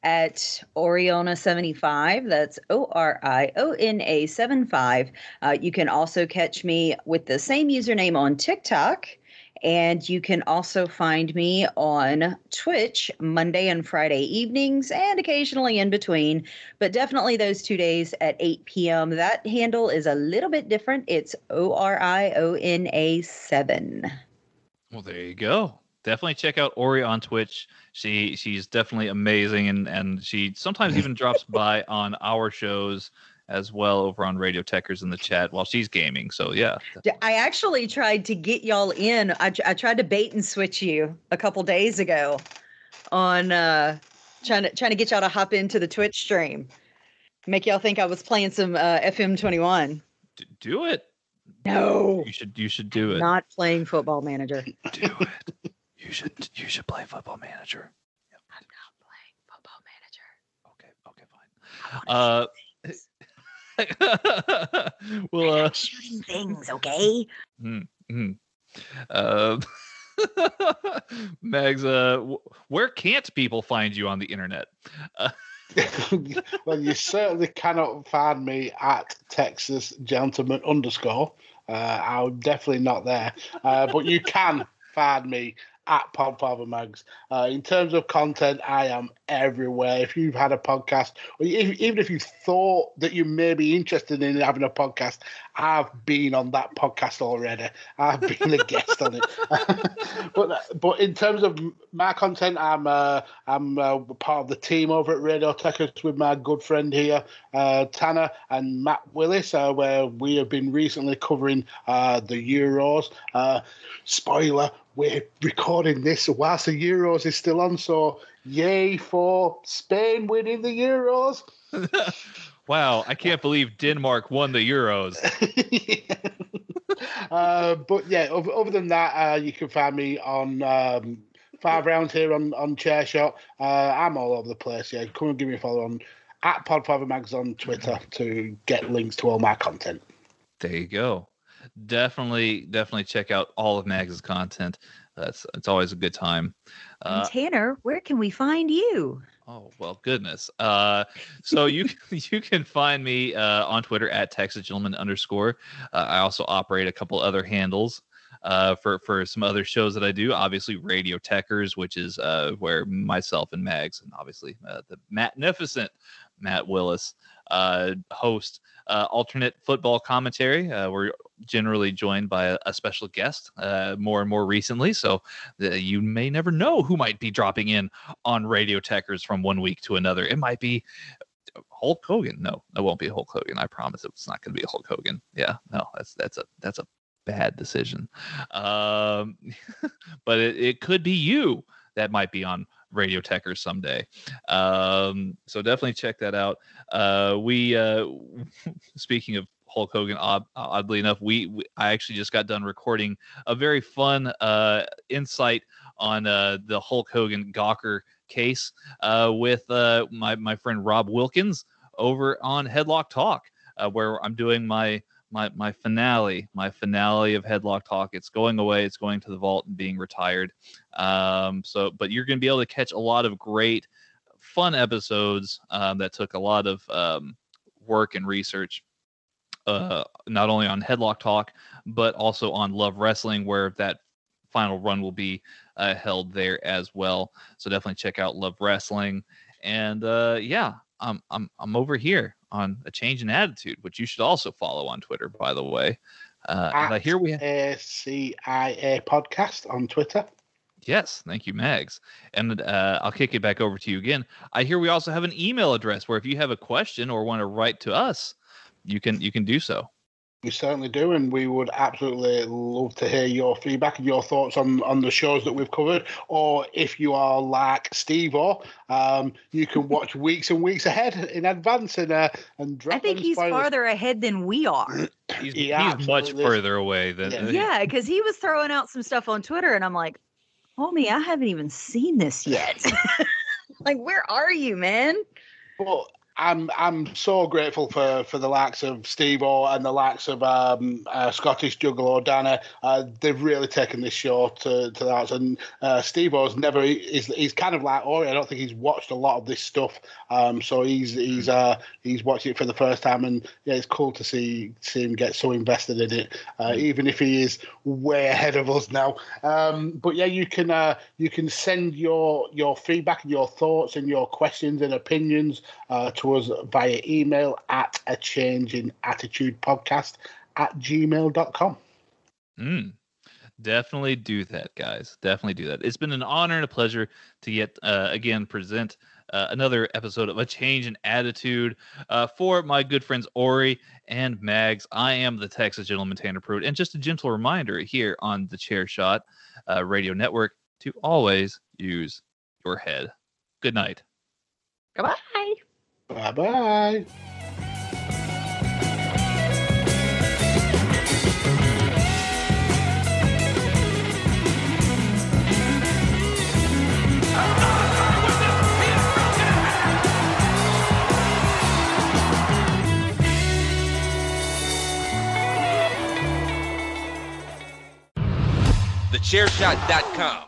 at Oriona75. That's O R I O N A 75. Uh, you can also catch me with the same username on TikTok. And you can also find me on Twitch Monday and Friday evenings and occasionally in between, but definitely those two days at 8 p.m. That handle is a little bit different. It's O R I O N A 7. Well, there you go. Definitely check out Ori on Twitch. She she's definitely amazing, and and she sometimes even drops *laughs* by on our shows as well over on Radio Techers in the chat while she's gaming. So yeah, I actually tried to get y'all in. I, I tried to bait and switch you a couple days ago on uh trying to trying to get y'all to hop into the Twitch stream. Make y'all think I was playing some uh, FM 21. D- do it. No. You should you should do it. Not playing football manager. do it. You should you should play Football Manager. I'm not playing Football Manager. Okay, okay, fine. Uh, *laughs* well, uh, shooting things, okay? mm, mm. Uh, *laughs* Mags, uh, wh- where can't people find you on the internet? Uh, *laughs* well, you certainly cannot find me at Texas Gentleman underscore. Uh, I'm definitely not there, uh, but you can find me at Podfather Mags. Uh, in terms of content, I am everywhere. If you've had a podcast, or if, even if you thought that you may be interested in having a podcast, I've been on that podcast already. I've been a guest on it. *laughs* but but in terms of my content, I'm uh, I'm uh, part of the team over at Radio Techers with my good friend here, uh, Tanner and Matt Willis, uh, where we have been recently covering uh, the Euros. Spoiler: we're recording this whilst the Euros is still on, so yay for Spain winning the Euros. *laughs* wow, I can't believe Denmark won the Euros. *laughs* uh, but yeah, other, other than that, uh, you can find me on um, five rounds here on on Chair Shot. Uh, I'm all over the place. Yeah, come and give me a follow on at Podfather Mags on Twitter to get links to all my content. There you go. Definitely, definitely check out all of Mags' content. That's it's always a good time. Uh, Tanner, where can we find you? Oh well, goodness. Uh, so you *laughs* you can find me uh, on Twitter at Texas Gentleman underscore. Uh, I also operate a couple other handles uh, for for some other shows that I do. Obviously, Radio Techers, which is uh, where myself and Mags, and obviously uh, the magnificent Matt Willis uh, host uh, alternate football commentary. Uh, we're generally joined by a, a special guest uh, more and more recently, so you may never know who might be dropping in on Radio Techers from one week to another. It might be Hulk Hogan. No, it won't be Hulk Hogan. I promise it's not going to be Hulk Hogan. Yeah, no, that's that's a that's a bad decision. Um, *laughs* but it, it could be you that might be on Radio Techers someday. Um, so definitely check that out. Uh, we uh, *laughs* speaking of Hulk Hogan, odd, oddly enough, we, we I actually just got done recording a very fun uh, insight on uh, the Hulk Hogan Gawker case uh, with uh, my my friend Rob Wilkins over on Headlock Talk, uh, where I'm doing my my my finale, my finale of Headlock Talk. It's going away. It's going to the vault and being retired. Um, so, but you're going to be able to catch a lot of great, fun episodes um, that took a lot of um, work and research. Uh, not only on Headlock Talk, but also on Love Wrestling, where that final run will be uh, held there as well. So definitely check out Love Wrestling. And uh, yeah, I'm I'm I'm over here on a change in attitude, which you should also follow on Twitter, by the way. Uh, and I hear we have ACIA podcast on Twitter. Yes, thank you, Mags. And uh, I'll kick it back over to you again. I hear we also have an email address where if you have a question or want to write to us, you can you can do so. We certainly do, and we would absolutely love to hear your feedback and your thoughts on, on the shows that we've covered. Or if you are like Steve, or um, you can watch *laughs* weeks and weeks ahead in advance and uh, and drop I think he's spoilers. farther ahead than we are. *clears throat* He's, He he's much further away than Yeah. *laughs* yeah, because he was throwing out some stuff on Twitter, and I'm like, homie, I haven't even seen this yet. *laughs* like, where are you, man? But I'm I'm so grateful for, for the likes of Steve O and the likes of um, uh, Scottish Juggalo Dana. Uh, they've really taken this show to, to that. And uh, Steve O's never he's, he's kind of like Ori. I don't think he's watched a lot of this stuff. Um, so he's he's uh, he's watching it for the first time, and yeah, it's cool to see see him get so invested in it, uh, even if he is way ahead of us now. Um, but yeah, you can uh, you can send your your feedback and your thoughts and your questions and opinions uh, to us via email at a change in attitude podcast at gmail.com. Mm. Definitely do that, guys. Definitely do that. It's been an honor and a pleasure to get uh, again present uh, another episode of a change in attitude uh, for my good friends Ori and Mags. I am the Texas gentleman Tanner Pruitt, and just a gentle reminder here on the Chair Shot uh, Radio Network to always use your head. Good night. Goodbye. Bye bye. TheChairShot.com.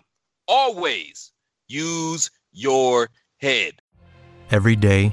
Always use your head. Every day,